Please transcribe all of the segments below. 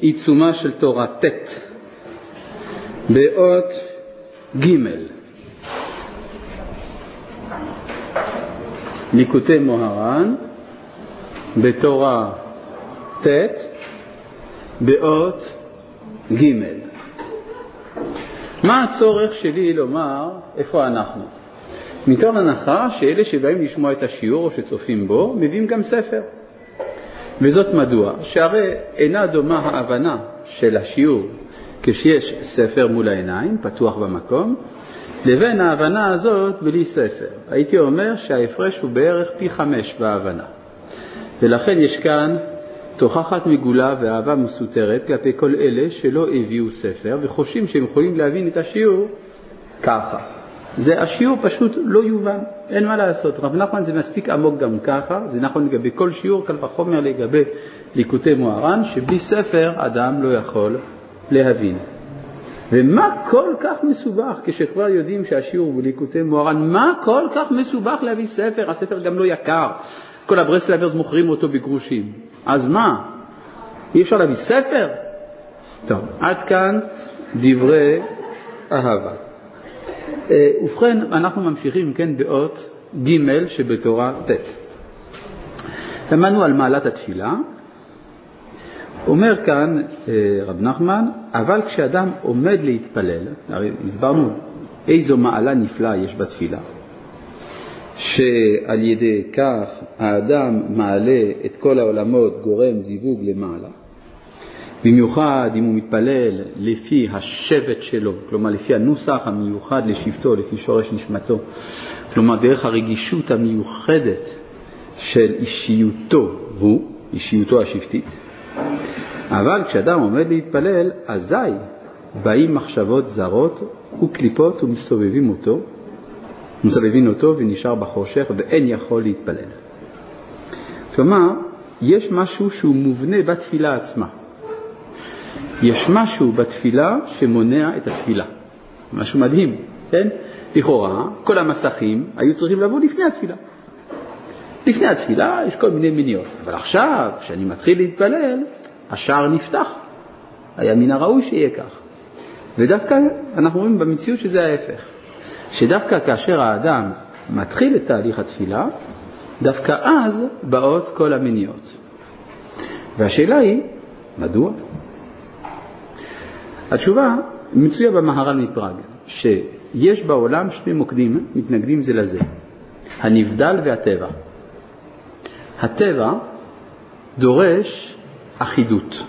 עיצומה של תורה ט' באות ג' ליקוטי מוהר"ן בתורה ט' באות ג' מה הצורך שלי לומר איפה אנחנו? מתוך הנחה שאלה שבאים לשמוע את השיעור או שצופים בו, מביאים גם ספר. וזאת מדוע? שהרי אינה דומה ההבנה של השיעור כשיש ספר מול העיניים, פתוח במקום, לבין ההבנה הזאת בלי ספר. הייתי אומר שההפרש הוא בערך פי חמש בהבנה. ולכן יש כאן תוכחת מגולה ואהבה מסותרת כלפי כל אלה שלא הביאו ספר וחושבים שהם יכולים להבין את השיעור ככה. זה השיעור פשוט לא יובן, אין מה לעשות. רב נחמן זה מספיק עמוק גם ככה, זה נכון לגבי כל שיעור, קל וחומר לגבי ליקוטי מוהר"ן, שבלי ספר אדם לא יכול להבין. ומה כל כך מסובך כשכבר יודעים שהשיעור הוא בליקוטי מוהר"ן, מה כל כך מסובך להביא ספר? הספר גם לא יקר, כל הברסלברס מוכרים אותו בגרושים. אז מה? אי אפשר להביא ספר? טוב, עד כאן דברי אהבה. אה, ובכן, אנחנו ממשיכים, כן, באות ג' שבתורה ט'. למדנו על מעלת התפילה. אומר כאן אה, רב נחמן, אבל כשאדם עומד להתפלל, הרי הסברנו איזו מעלה נפלאה יש בתפילה, שעל ידי כך האדם מעלה את כל העולמות, גורם זיווג למעלה. במיוחד אם הוא מתפלל לפי השבט שלו, כלומר לפי הנוסח המיוחד לשבטו, לפי שורש נשמתו, כלומר דרך הרגישות המיוחדת של אישיותו הוא, אישיותו השבטית. אבל כשאדם עומד להתפלל, אזי באים מחשבות זרות וקליפות ומסובבים אותו, מסובבים אותו ונשאר בחושך ואין יכול להתפלל. כלומר, יש משהו שהוא מובנה בתפילה עצמה. יש משהו בתפילה שמונע את התפילה. משהו מדהים, כן? לכאורה, כל המסכים היו צריכים לבוא לפני התפילה. לפני התפילה יש כל מיני מיניות, אבל עכשיו, כשאני מתחיל להתפלל, השער נפתח. היה מן הראוי שיהיה כך. ודווקא אנחנו רואים במציאות שזה ההפך. שדווקא כאשר האדם מתחיל את תהליך התפילה, דווקא אז באות כל המיניות. והשאלה היא, מדוע? התשובה מצויה במהר"ל מפראג, שיש בעולם שני מוקדים מתנגדים זה לזה, הנבדל והטבע. הטבע דורש אחידות,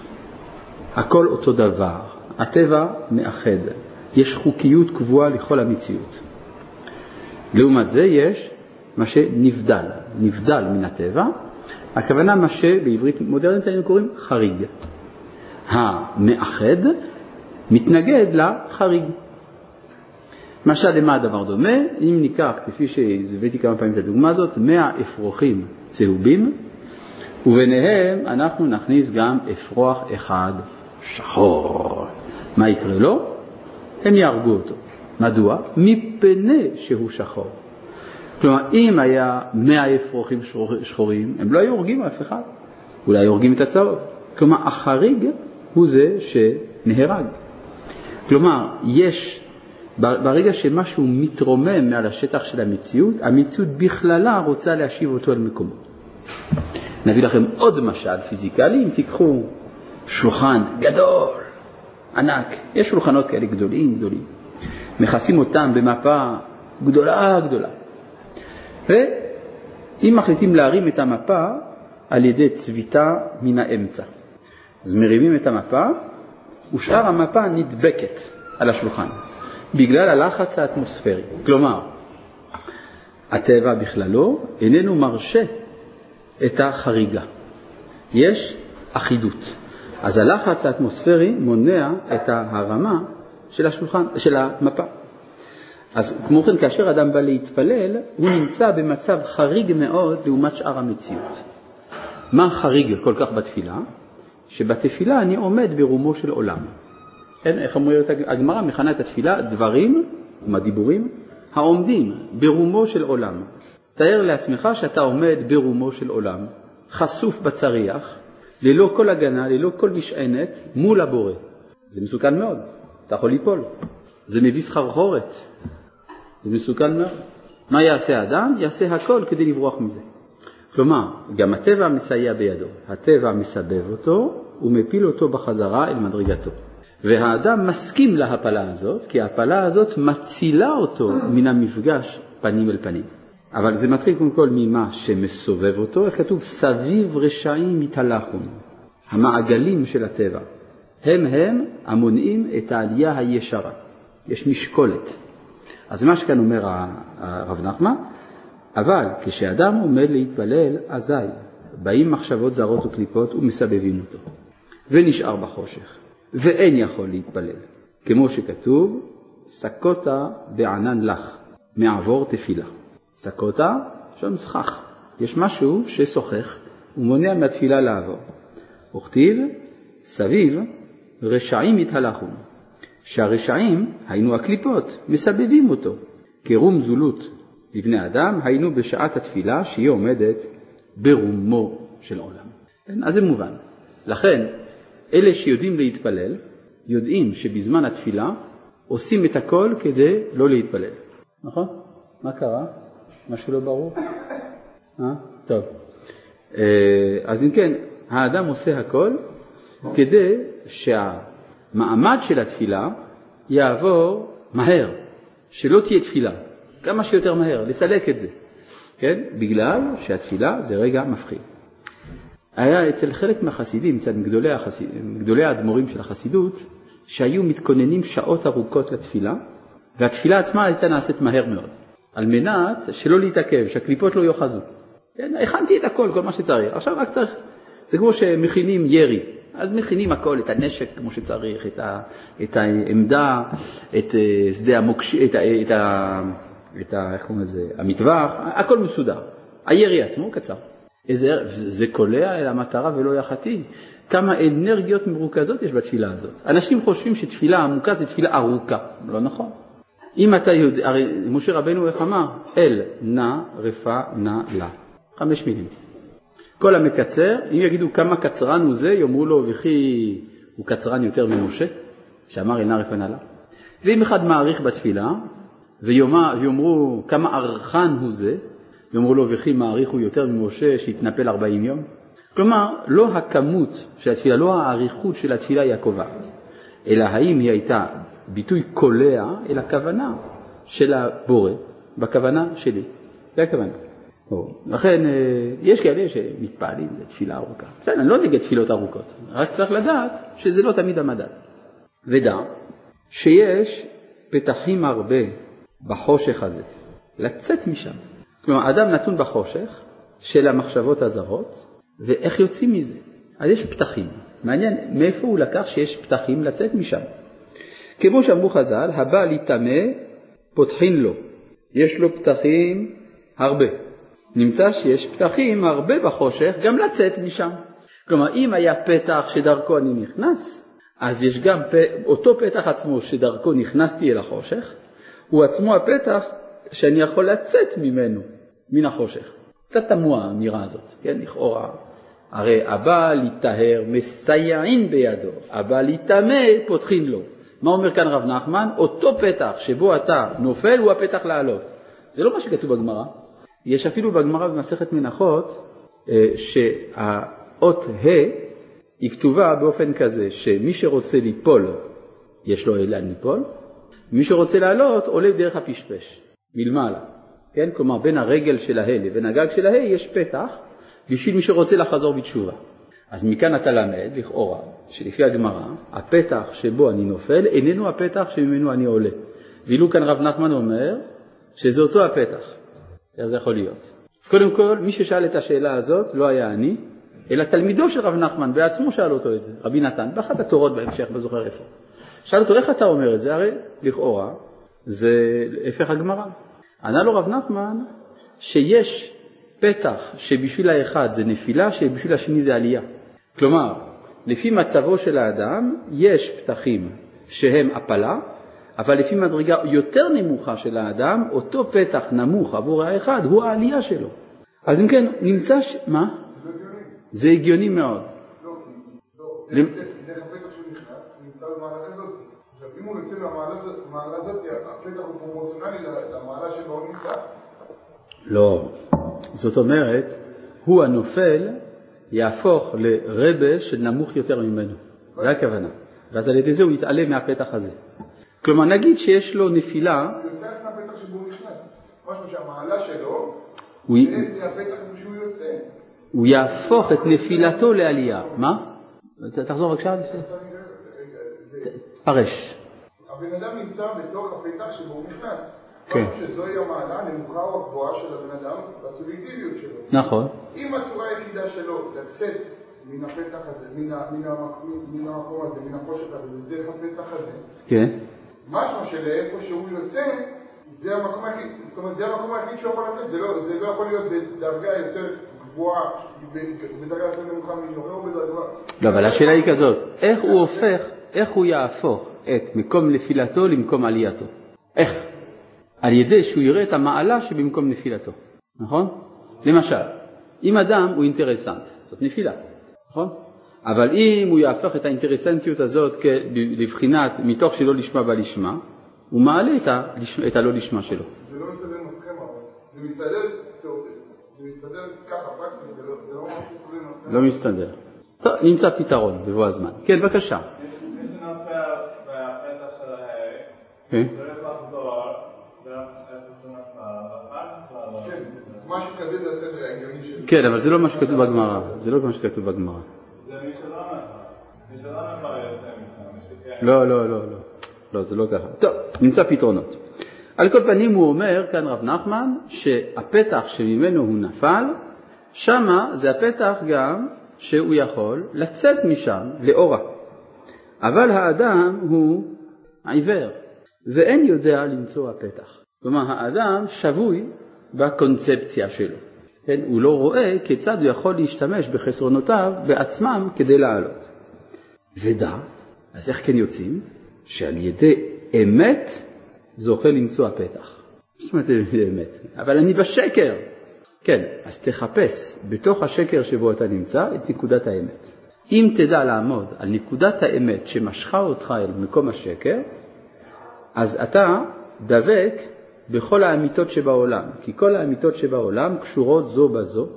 הכל אותו דבר, הטבע מאחד, יש חוקיות קבועה לכל המציאות. לעומת זה יש מה שנבדל, נבדל מן הטבע, הכוונה מה שבעברית מודרנית היינו קוראים חריג. המאחד מתנגד לחריג. משל למה הדבר דומה? אם ניקח, כפי שהבאתי כמה פעמים את הדוגמה הזאת, 100 אפרוחים צהובים, וביניהם אנחנו נכניס גם אפרוח אחד שחור. מה יקרה לו? הם יהרגו אותו. מדוע? מפני שהוא שחור. כלומר, אם היה 100 אפרוחים שחורים, הם לא היו הורגים אף אחד, אולי הורגים את הצהוב. כלומר, החריג הוא זה שנהרג. כלומר, יש, ברגע שמשהו מתרומם מעל השטח של המציאות, המציאות בכללה רוצה להשיב אותו אל מקומו. נביא לכם עוד משל פיזיקלי, אם תיקחו שולחן גדול, ענק, יש שולחנות כאלה גדולים גדולים, מכסים אותם במפה גדולה גדולה, ואם מחליטים להרים את המפה על ידי צביטה מן האמצע, אז מרימים את המפה ושאר המפה נדבקת על השולחן בגלל הלחץ האטמוספרי. כלומר, הטבע בכללו איננו מרשה את החריגה. יש אחידות. אז הלחץ האטמוספרי מונע את ההרמה של השולחן, של המפה. אז כמו כן, כאשר אדם בא להתפלל, הוא נמצא במצב חריג מאוד לעומת שאר המציאות. מה חריג כל כך בתפילה? שבתפילה אני עומד ברומו של עולם. כן, איך אומרת הגמרא? מכנה את התפילה דברים, מה דיבורים? העומדים ברומו של עולם. תאר לעצמך שאתה עומד ברומו של עולם, חשוף בצריח, ללא כל הגנה, ללא כל משענת, מול הבורא. זה מסוכן מאוד, אתה יכול ליפול. זה מביא סחרחורת, זה מסוכן מאוד. מה יעשה האדם? יעשה הכל כדי לברוח מזה. כלומר, גם הטבע מסייע בידו, הטבע מסבב אותו ומפיל אותו בחזרה אל מדרגתו. והאדם מסכים להפלה הזאת, כי ההפלה הזאת מצילה אותו מן המפגש פנים אל פנים. אבל זה מתחיל קודם כל ממה שמסובב אותו, איך כתוב? סביב רשעים מתהלכון, המעגלים של הטבע. הם הם המונעים את העלייה הישרה. יש משקולת. אז מה שכאן אומר הרב נחמן, אבל כשאדם עומד להתפלל, אזי באים מחשבות זרות וקליפות ומסבבים אותו, ונשאר בחושך, ואין יכול להתפלל, כמו שכתוב, סקותה בענן לך, מעבור תפילה. סקותה, שם סכך. יש משהו ששוחך ומונע מהתפילה לעבור. וכתיב, סביב רשעים יתהלכון, שהרשעים, היינו הקליפות, מסבבים אותו, כרום זולות לבני אדם, היינו בשעת התפילה שהיא עומדת ברומו של עולם. כן? אז זה מובן. לכן, אלה שיודעים להתפלל, יודעים שבזמן התפילה עושים את הכל כדי לא להתפלל. נכון? מה קרה? משהו לא ברור? אה? טוב. אה, אז אם כן, האדם עושה הכל כדי שהמעמד של התפילה יעבור מהר, שלא תהיה תפילה, כמה שיותר מהר, לסלק את זה, כן? בגלל שהתפילה זה רגע מפחיד. היה אצל חלק מהחסידים, אצל גדולי, החסיד, גדולי האדמו"רים של החסידות, שהיו מתכוננים שעות ארוכות לתפילה, והתפילה עצמה הייתה נעשית מהר מאוד, על מנת שלא להתעכב, שהקליפות לא יאחזו. כן, הכנתי את הכל, כל מה שצריך, עכשיו רק צריך, זה כמו שמכינים ירי, אז מכינים הכל, את הנשק כמו שצריך, את, ה, את העמדה, את אה, שדה המוקש... את, ה, את, ה, את ה... איך קוראים לזה? המטווח, הכל מסודר. הירי עצמו קצר. איזה, זה קולע אל המטרה ולא יחטיא. כמה אנרגיות מרוכזות יש בתפילה הזאת. אנשים חושבים שתפילה עמוקה זה תפילה ארוכה. לא נכון. אם אתה יודע, הרי משה רבנו איך אמר? אל נא רפא נא לה. חמש מילים. כל המקצר, אם יגידו כמה קצרן הוא זה, יאמרו לו וכי הוא קצרן יותר ממשה, שאמר אינה רפנה לה. ואם אחד מעריך בתפילה, ויאמרו כמה ארכן הוא זה, יאמרו לו וכי מעריך הוא יותר ממשה שהתנפל ארבעים יום. כלומר, לא הכמות של התפילה, לא האריכות של התפילה היא הקובעת, אלא האם היא הייתה ביטוי קולע אל הכוונה של הבורא, בכוונה שלי. זה הכוונה. לכן אה, יש כאלה שמתפעלים, זו תפילה ארוכה. בסדר, אני לא נגד תפילות ארוכות, רק צריך לדעת שזה לא תמיד המדד. ודע שיש פתחים הרבה בחושך הזה, לצאת משם. כלומר, אדם נתון בחושך של המחשבות הזרות, ואיך יוצאים מזה? אז יש פתחים. מעניין מאיפה הוא לקח שיש פתחים לצאת משם. כמו שאמרו חז"ל, הבא להיטמא פותחין לו. יש לו פתחים הרבה. נמצא שיש פתחים הרבה בחושך גם לצאת משם. כלומר, אם היה פתח שדרכו אני נכנס, אז יש גם אותו פתח עצמו שדרכו נכנסתי אל החושך, הוא עצמו הפתח שאני יכול לצאת ממנו, מן החושך. קצת תמוה האמירה הזאת, כן, לכאורה. הרי הבא להיטהר מסייעין בידו, הבא להיטמא פותחין לו. מה אומר כאן רב נחמן? אותו פתח שבו אתה נופל הוא הפתח לעלות. זה לא מה שכתוב בגמרא. יש אפילו בגמרא במסכת מנחות אה, שהאות ה' היא כתובה באופן כזה שמי שרוצה ליפול יש לו לאן ליפול, ומי שרוצה לעלות עולה דרך הפשפש, מלמעלה, כן? כלומר בין הרגל של הה' לבין הגג של הה' יש פתח בשביל מי שרוצה לחזור בתשובה. אז מכאן אתה למד, לכאורה, שלפי הגמרא, הפתח שבו אני נופל איננו הפתח שממנו אני עולה. ואילו כאן רב נחמן אומר שזה אותו הפתח. איך זה יכול להיות? קודם כל, מי ששאל את השאלה הזאת לא היה אני, אלא תלמידו של רב נחמן בעצמו שאל אותו את זה, רבי נתן, באחת התורות בהמשך, לא זוכר איפה. שאל אותו, איך אתה אומר את זה? הרי לכאורה זה הפך הגמרא. ענה לו רב נחמן שיש פתח שבשביל האחד זה נפילה, שבשביל השני זה עלייה. כלומר, לפי מצבו של האדם יש פתחים שהם הפלה, אבל לפי מדרגה יותר נמוכה של האדם, אותו פתח נמוך עבור האחד הוא העלייה שלו. אז אם כן, נמצא ש... מה? זה הגיוני מאוד. לא, דרך הפתח שהוא נכנס, הוא נמצא במעלה כזאת. עכשיו, מהמעלה הזאת, הפתח הוא פרופורציונלי למעלה שבו הוא נמצא. לא. זאת אומרת, הוא הנופל יהפוך לרבה שנמוך יותר ממנו. זה הכוונה. ואז על ידי זה הוא יתעלה מהפתח הזה. כלומר, נגיד שיש לו נפילה... הוא יוצא מהפתח שבו הוא נכנס. משהו שהמעלה שלו, הוא... הוא יהפוך את נפילתו לעלייה. מה? תחזור בבקשה. פרש. הבן אדם נמצא בתוך הפתח שבו הוא נכנס. כן. משהו שזוהי המעלה הנמוכה או הגבוהה של הבן אדם בסובייקטיביות שלו. נכון. אם הצורה היחידה שלו לצאת מן הפתח הזה, מן מן מן המקום הזה, מן החושך הזה, זה דרך הפתח הזה, כן. משמע שלאיפה שהוא יוצא, זה המקום היחיד, זאת אומרת, זה המקום היחיד שהוא יכול לצאת, זה לא, זה לא יכול להיות בדרגה יותר גבוהה, בדרגה יותר נמוכה מישהו אחר, או בדרגה... לא, אבל השאלה היא כזאת, איך הוא הופך, איך הוא יהפוך את מקום נפילתו למקום עלייתו? איך? על ידי שהוא יראה את המעלה שבמקום נפילתו, נכון? למשל, אם אדם הוא אינטרסנט, זאת נפילה, נכון? אבל אם הוא יהפוך את האינטרסנטיות הזאת לבחינת מתוך שלא לשמה בא לשמה, הוא מעלה את, ה, את הלא לשמה שלו. זה לא מסתדר עם הסכמה, זה מסתדר, טוב, זה מסתדר ככה, פרקטית, זה לא זה לא מסתדר עם הסכמה. לא מסתדר. טוב, נמצא פתרון בבוא הזמן. כן, בבקשה. מי שנופל בפתח של ההרי, כן. צריך לחזור דרך איפה שהוא נפל, ואחר כך לעלות. כן, משהו כזה זה הסדר ההגיוני של... כן, אבל זה לא מה שכתוב בגמרא. זה לא מה שכתוב בגמרא. זה מי שלא. לא, לא, לא, לא. לא, זה לא ככה. טוב, נמצא פתרונות. על כל פנים הוא אומר, כאן רב נחמן, שהפתח שממנו הוא נפל, שמה זה הפתח גם שהוא יכול לצאת משם לאורה. אבל האדם הוא עיוור, ואין יודע למצוא הפתח. כלומר, האדם שבוי בקונספציה שלו. כן? הוא לא רואה כיצד הוא יכול להשתמש בחסרונותיו בעצמם כדי לעלות. ודע, אז איך כן יוצאים? שעל ידי אמת זוכה למצוא הפתח. זאת אומרת, אמת. אבל אני בשקר. כן, אז תחפש בתוך השקר שבו אתה נמצא את נקודת האמת. אם תדע לעמוד על נקודת האמת שמשכה אותך אל מקום השקר, אז אתה דבק בכל האמיתות שבעולם, כי כל האמיתות שבעולם קשורות זו בזו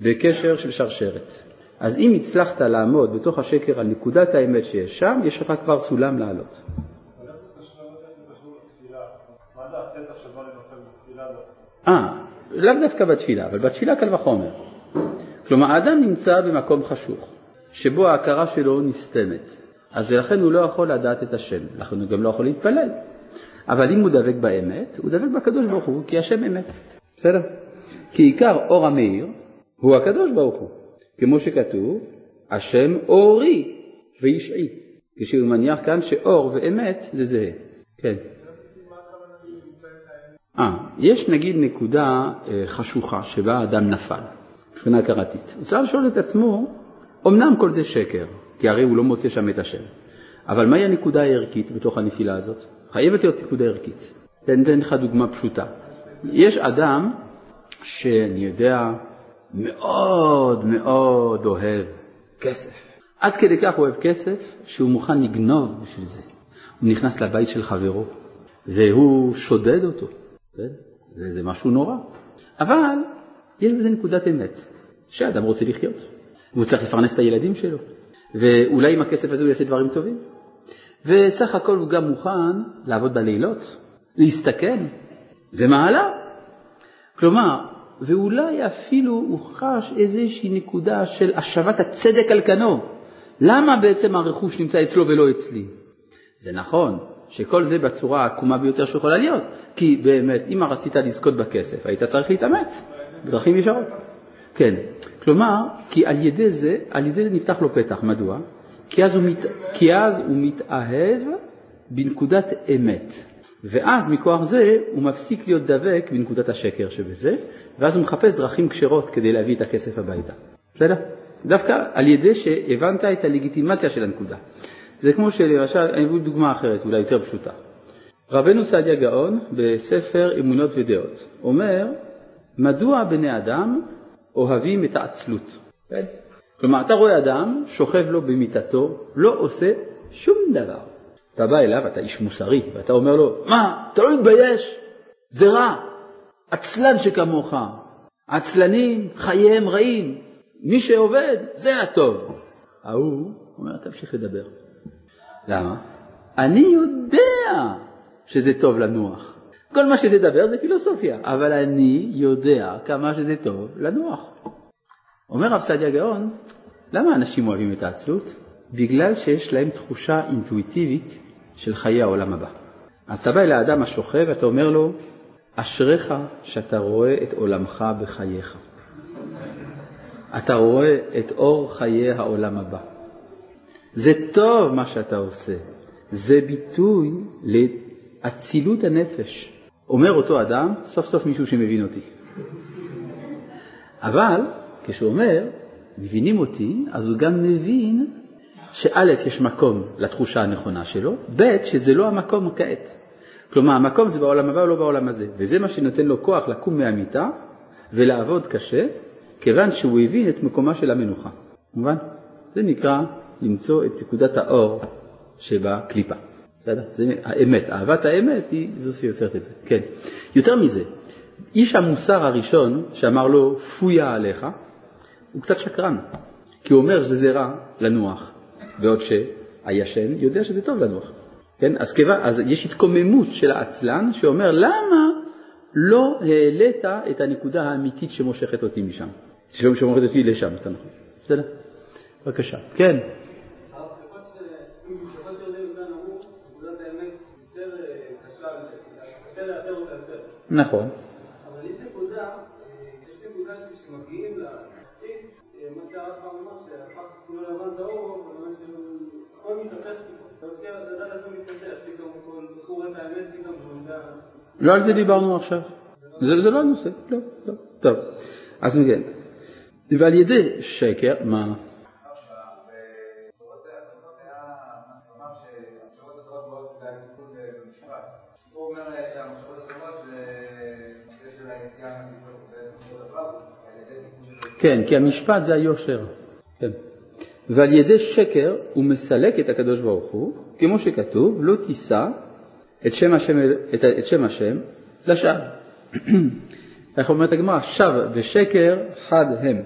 בקשר של שרשרת. אז אם הצלחת לעמוד בתוך השקר על נקודת האמת שיש שם, יש לך כבר סולם לעלות. בתפילה? אה, לאו דווקא בתפילה, אבל בתפילה קל וחומר. כלומר, האדם נמצא במקום חשוך, שבו ההכרה שלו נסתמת, אז לכן הוא לא יכול לדעת את השם, לכן הוא גם לא יכול להתפלל. אבל אם הוא דבק באמת, הוא דבק בקדוש ברוך הוא, כי השם אמת. בסדר? כי עיקר אור המאיר הוא הקדוש ברוך הוא, כמו שכתוב, השם אורי וישעי, כשהוא מניח כאן שאור ואמת זה זהה. כן. אה, יש נגיד נקודה אה, חשוכה שבה האדם נפל, מבחינה הכרתית. הוא צריך לשאול את עצמו, אמנם כל זה שקר, כי הרי הוא לא מוצא שם את השם, אבל מהי הנקודה הערכית בתוך הנפילה הזאת? חייבת להיות נקודה ערכית. תן, תן לך דוגמה פשוטה. יש אדם שאני יודע, מאוד מאוד אוהב כסף. עד כדי כך הוא אוהב כסף, שהוא מוכן לגנוב בשביל זה. הוא נכנס לבית של חברו, והוא שודד אותו. זה, זה משהו נורא. אבל יש בזה נקודת אמת, שאדם רוצה לחיות, והוא צריך לפרנס את הילדים שלו, ואולי עם הכסף הזה הוא יעשה דברים טובים. וסך הכל הוא גם מוכן לעבוד בלילות, להסתכן, זה מעלה. כלומר, ואולי אפילו הוא חש איזושהי נקודה של השבת הצדק על כנו. למה בעצם הרכוש נמצא אצלו ולא אצלי? זה נכון שכל זה בצורה העקומה ביותר שיכולה להיות, כי באמת, אם רצית לזכות בכסף, היית צריך להתאמץ בדרכים ישרות. כן, כלומר, כי על ידי זה, על ידי זה נפתח לו פתח, מדוע? כי אז הוא, מת, כי אז הוא מתאהב בנקודת אמת, ואז מכוח זה הוא מפסיק להיות דבק בנקודת השקר שבזה, ואז הוא מחפש דרכים כשרות כדי להביא את הכסף הביתה. בסדר? דווקא על ידי שהבנת את הלגיטימציה של הנקודה. זה כמו שלמשל, אני אביא דוגמה אחרת, אולי יותר פשוטה. רבנו סעדיה גאון בספר אמונות ודעות אומר, מדוע בני אדם אוהבים את העצלות? כן? כלומר, אתה רואה אדם, שוכב לו במיטתו, לא עושה שום דבר. אתה בא אליו, אתה איש מוסרי, ואתה אומר לו, מה, אתה לא מתבייש? זה רע. עצלן שכמוך. עצלנים, חייהם רעים. מי שעובד, זה הטוב. ההוא אומר, תמשיך לדבר. למה? אני יודע שזה טוב לנוח. כל מה שתדבר זה פילוסופיה, אבל אני יודע כמה שזה טוב לנוח. אומר רב סעדיה גאון, למה אנשים אוהבים את העצלות? בגלל שיש להם תחושה אינטואיטיבית של חיי העולם הבא. אז אתה בא אל האדם השוכב ואתה אומר לו, אשריך שאתה רואה את עולמך בחייך. אתה רואה את אור חיי העולם הבא. זה טוב מה שאתה עושה, זה ביטוי לאצילות הנפש. אומר אותו אדם, סוף סוף מישהו שמבין אותי. אבל כשהוא אומר, מבינים אותי, אז הוא גם מבין שא', יש מקום לתחושה הנכונה שלו, ב', שזה לא המקום כעת. כלומר, המקום זה בעולם הבא או לא בעולם הזה, וזה מה שנותן לו כוח לקום מהמיטה ולעבוד קשה, כיוון שהוא הבין את מקומה של המנוחה. מובן? זה נקרא למצוא את נקודת האור שבקליפה. בסדר? זה האמת, אהבת האמת היא זו שיוצרת את זה. כן. יותר מזה, איש המוסר הראשון שאמר לו פויה עליך, הוא קצת שקרן, כי הוא אומר שזה רע לנוח, בעוד שהישן יודע שזה טוב לנוח. כן? אז, כיוון, אז יש התקוממות של העצלן שאומר למה לא העלית את הנקודה האמיתית שמושכת אותי משם, שמושכת אותי לשם, אתה נכון. בסדר? בבקשה. כן. נכון. כולו לבן טהור, הכל מתהפך, אתה עושה, אתה יודע לזה מתקשר, פתאום כל בחור את האמת, פתאום הוא יודע... לא על זה דיברנו עכשיו. זה, זה לא הנושא, לא, לא. טוב, אז כן. ועל ידי שקר, מה? כן, כי המשפט זה היושר. כן. ועל ידי שקר הוא מסלק את הקדוש ברוך הוא, כמו שכתוב, לא תישא את שם השם, את, את שם השם לשווא. איך אומרת הגמרא? שווא ושקר חד הם.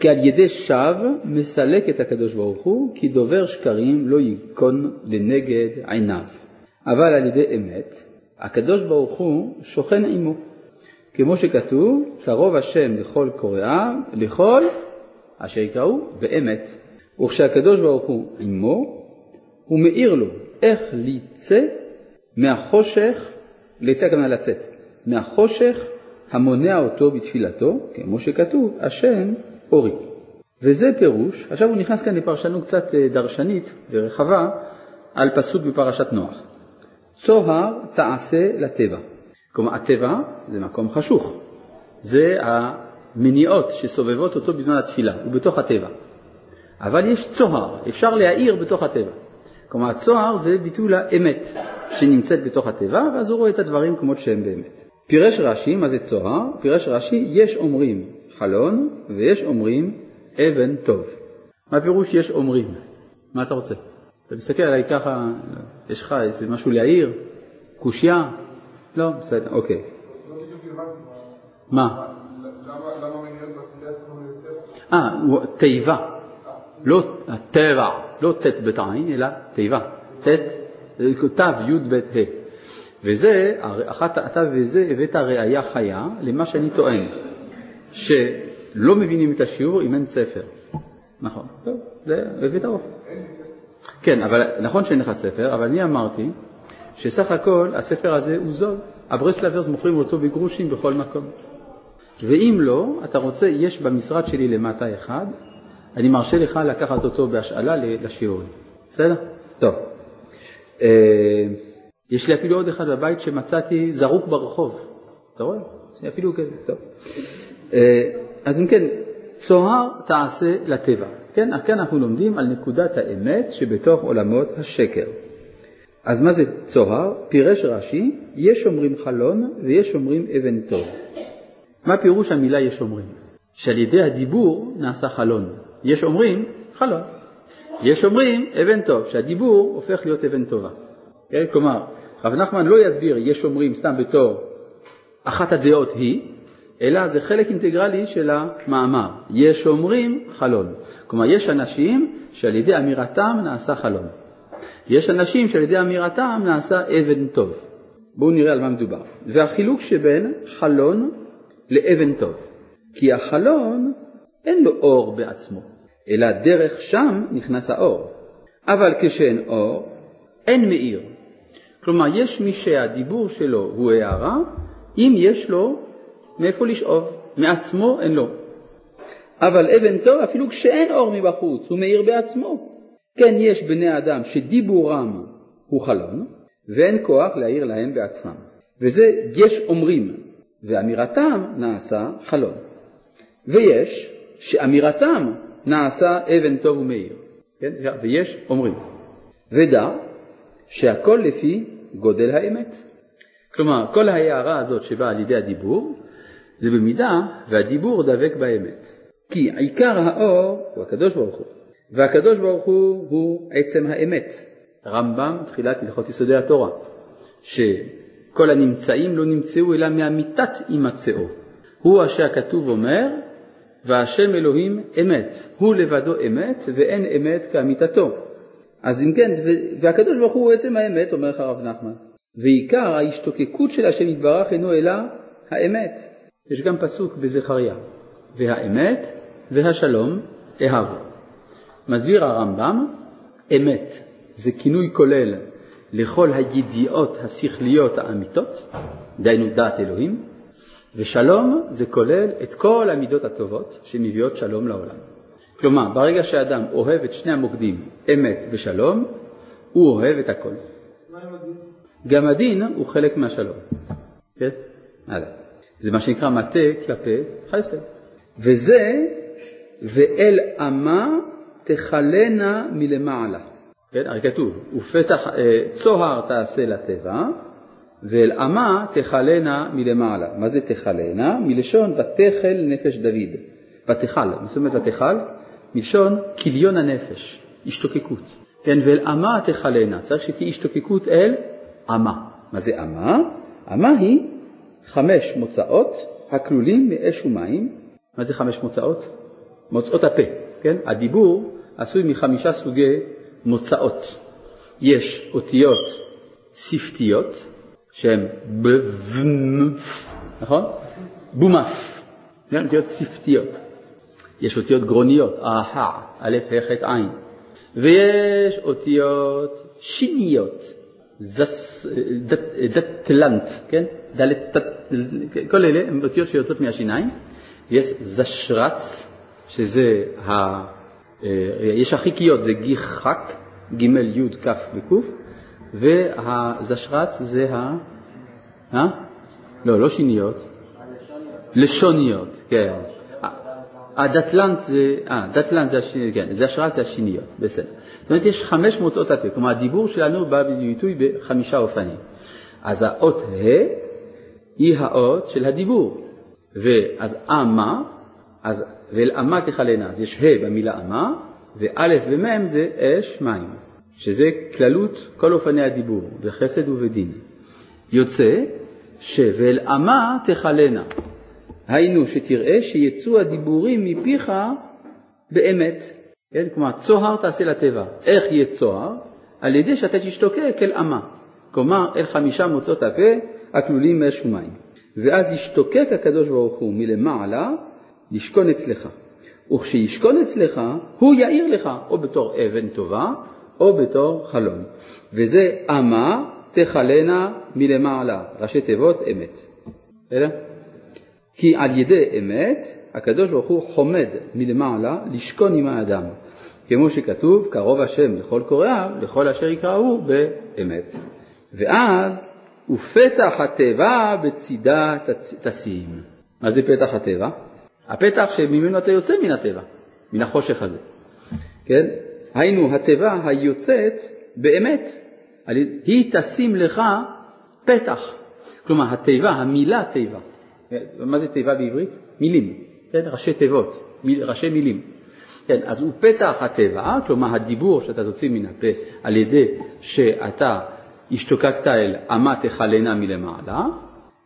כי על ידי שווא מסלק את הקדוש ברוך הוא, כי דובר שקרים לא ייכון לנגד עיניו. אבל על ידי אמת, הקדוש ברוך הוא שוכן עמו. כמו שכתוב, קרוב השם לכל קוראיו, לכל אשר יקראו באמת. וכשהקדוש ברוך הוא עמו, הוא מאיר לו איך ליצא מהחושך, ליצא הכוונה לצאת, מהחושך המונע אותו בתפילתו, כמו שכתוב, השם אורי. וזה פירוש, עכשיו הוא נכנס כאן לפרשנות קצת אה, דרשנית ורחבה על פסוק בפרשת נוח. צוהר תעשה לטבע. כלומר, הטבע זה מקום חשוך. זה המניעות שסובבות אותו בזמן התפילה, הוא בתוך הטבע. אבל יש צוהר, אפשר להאיר בתוך הטבע. כלומר, הצוהר זה ביטוי לאמת שנמצאת בתוך הטבע, ואז הוא רואה את הדברים כמות שהם באמת. פירש רש"י, מה זה צוהר? פירש רש"י, יש אומרים חלון ויש אומרים אבן טוב. מה פירוש יש אומרים? מה אתה רוצה? אתה מסתכל עליי ככה, יש לך איזה משהו להעיר? קושייה? לא, בסדר, אוקיי. לא מה? למה מנהל בתפילה כמו יותר? אה, תיבה. לא הטבע, לא ט' בית עין, אלא תיבה. ט', תו י' ב' ה'. וזה, אחת אתה וזה הבאת ראייה חיה למה שאני טוען, שלא מבינים את השיעור אם אין ספר. נכון, זה הבאת אור. כן, אבל נכון שאין לך ספר, אבל אני אמרתי שסך הכל הספר הזה הוא זול. הברסלברס מוכרים אותו בגרושים בכל מקום. ואם לא, אתה רוצה, יש במשרד שלי למטה אחד, אני מרשה לך לקחת אותו בהשאלה לשיעורים. בסדר? טוב. אה, יש לי אפילו עוד אחד בבית שמצאתי זרוק ברחוב. אתה רואה? לי אפילו כזה, טוב. אה, אז אם כן, צוהר תעשה לטבע. כן, כאן אנחנו לומדים על נקודת האמת שבתוך עולמות השקר. אז מה זה צוהר? פירש רש"י, יש אומרים חלון ויש אומרים אבן טוב. מה פירוש המילה יש אומרים? שעל ידי הדיבור נעשה חלון. יש אומרים חלון. יש אומרים אבן טוב, שהדיבור הופך להיות אבן טובה. כן? כלומר, רב נחמן לא יסביר יש אומרים סתם בתור אחת הדעות היא, אלא זה חלק אינטגרלי של המאמר. יש אומרים חלון. כלומר, יש אנשים שעל ידי אמירתם נעשה חלון. יש אנשים שעל ידי אמירתם נעשה אבן טוב. בואו נראה על מה מדובר. והחילוק שבין חלון לאבן טוב. כי החלון אין לו אור בעצמו, אלא דרך שם נכנס האור. אבל כשאין אור, אין מאיר. כלומר, יש מי שהדיבור שלו הוא הערה, אם יש לו מאיפה לשאוב, מעצמו אין לו. אבל אבן טוב, אפילו כשאין אור מבחוץ, הוא מאיר בעצמו. כן, יש בני אדם שדיבורם הוא חלון, ואין כוח להעיר להם בעצמם. וזה יש אומרים, ואמירתם נעשה חלון. ויש שאמירתם נעשה אבן טוב ומאיר. כן, ויש אומרים. ודע שהכל לפי גודל האמת. כלומר, כל ההערה הזאת שבאה על ידי הדיבור, זה במידה והדיבור דבק באמת. כי עיקר האור הוא הקדוש ברוך הוא, והקדוש ברוך הוא הוא עצם האמת. רמב"ם, תחילת הלכות יסודי התורה, שכל הנמצאים לא נמצאו אלא מאמיתת הימצאו. הוא אשר הכתוב אומר, והשם אלוהים אמת. הוא לבדו אמת, ואין אמת כאמיתתו. אז אם כן, והקדוש ברוך הוא עצם האמת, אומר לך הרב נחמן. ועיקר ההשתוקקות של השם יתברך אינו אלא האמת. יש גם פסוק בזכריה, והאמת והשלום אהבו. מסביר הרמב"ם, אמת זה כינוי כולל לכל הידיעות השכליות האמיתות, דהיינו דעת אלוהים, ושלום זה כולל את כל המידות הטובות שמביאות שלום לעולם. כלומר, ברגע שאדם אוהב את שני המוקדים, אמת ושלום, הוא אוהב את הכל. גם הדין הוא חלק מהשלום. כן? הלאה. זה מה שנקרא מטה כלפי חסד. וזה, ואל אמה תכלנה מלמעלה. כן, הרי כתוב, ופתח, אה, צוהר תעשה לטבע, ואל אמה תכלנה מלמעלה. מה זה תכלנה? מלשון ותכל נפש דוד. ותכל, מה זאת אומרת ותכל? מלשון כליון הנפש, השתוקקות. כן, ואל אמה תכלנה, צריך שתהיה השתוקקות אל אמה. מה זה אמה? אמה היא חמש מוצאות הכלולים מאש ומים. מה זה חמש מוצאות? מוצאות הפה, כן? הדיבור עשוי מחמישה סוגי מוצאות. יש אותיות שפתיות, שהן ב, ו, מ, נכון? בומף, כן? אותיות שפתיות. יש אותיות גרוניות, אהה, א', ה', ח', עין. ויש אותיות שיניות, דתלנט, כן? דלת, כל אלה הן אותיות שיוצאות מהשיניים. יש זשרץ, שזה, ה, יש החיקיות, זה גיחק, ג' י' כ' וק', והזשרץ זה ה... אה? לא, לא שיניות. לשוניות, כן. הדתלנט זה, אה, דתלנט זה השיניות, כן, זה השרץ זה השיניות, בסדר. זאת אומרת, יש חמש מוצאות הפה, כלומר הדיבור שלנו בא בביטוי בחמישה אופנים. אז האות ה' היא האות של הדיבור, ואז אמה, אז ואל אמה תכלנה, אז יש ה' במילה אמה, וא' ומ' זה אש מים, שזה כללות כל אופני הדיבור, בחסד ובדין. יוצא ש"ואל אמה תכלנה", היינו שתראה שיצאו הדיבורים מפיך באמת. כן? כלומר, צוהר תעשה לטבע. איך יהיה צוהר? על ידי שאתה תשתוקק אל אמה. כלומר, אל חמישה מוצאות הפה הכלולים מאש ומים. ואז ישתוקק הקדוש ברוך הוא מלמעלה לשכון אצלך. וכשישכון אצלך, הוא יאיר לך, או בתור אבן טובה, או בתור חלום. וזה אמה תכלנה מלמעלה, ראשי תיבות אמת. בסדר? כי על ידי אמת הקדוש ברוך הוא חומד מלמעלה לשכון עם האדם, כמו שכתוב קרוב השם לכל קוראיו, לכל אשר יקראו באמת. ואז ופתח התיבה בצידה תשים. מה זה פתח הטבע? הפתח שממנו אתה יוצא מן הטבע, מן החושך הזה. כן? היינו התיבה היוצאת באמת, היא תשים לך פתח. כלומר התיבה, המילה תיבה, מה זה תיבה בעברית? מילים. כן, ראשי תיבות, מיל, ראשי מילים. כן, אז הוא פתח התיבה, כלומר הדיבור שאתה תוציא מן הפה על ידי שאתה השתוקקת אל אמה תכלנה מלמעלה,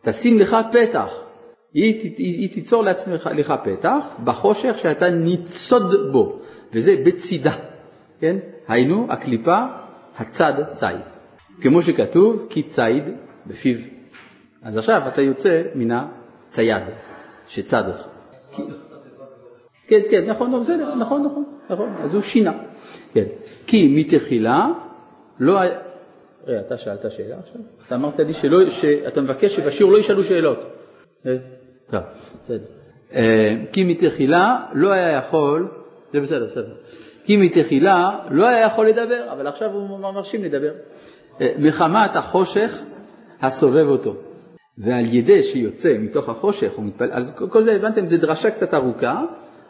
תשים לך פתח, היא, היא, היא תיצור לעצמך לך פתח בחושך שאתה ניצוד בו, וזה בצידה, כן? היינו הקליפה הצד ציד, כמו שכתוב כי ציד בפיו. אז עכשיו אתה יוצא מן הצייד שצד אותך. כן, כן, נכון, נכון, בסדר, נכון, נכון, נכון, אז הוא שינה. כן, כי מתחילה לא היה... רגע, אתה שאלת שאלה עכשיו? אתה אמרת לי שאתה מבקש שבשיעור לא ישאלו שאלות. טוב, בסדר. אה, כי מתחילה לא היה יכול, זה בסדר, בסדר. כי מתחילה לא היה יכול לדבר, אבל עכשיו הוא מרשים לדבר. אה, מחמת החושך הסובב אותו. ועל ידי שיוצא מתוך החושך הוא מתפלל, אז כל זה הבנתם, זו דרשה קצת ארוכה,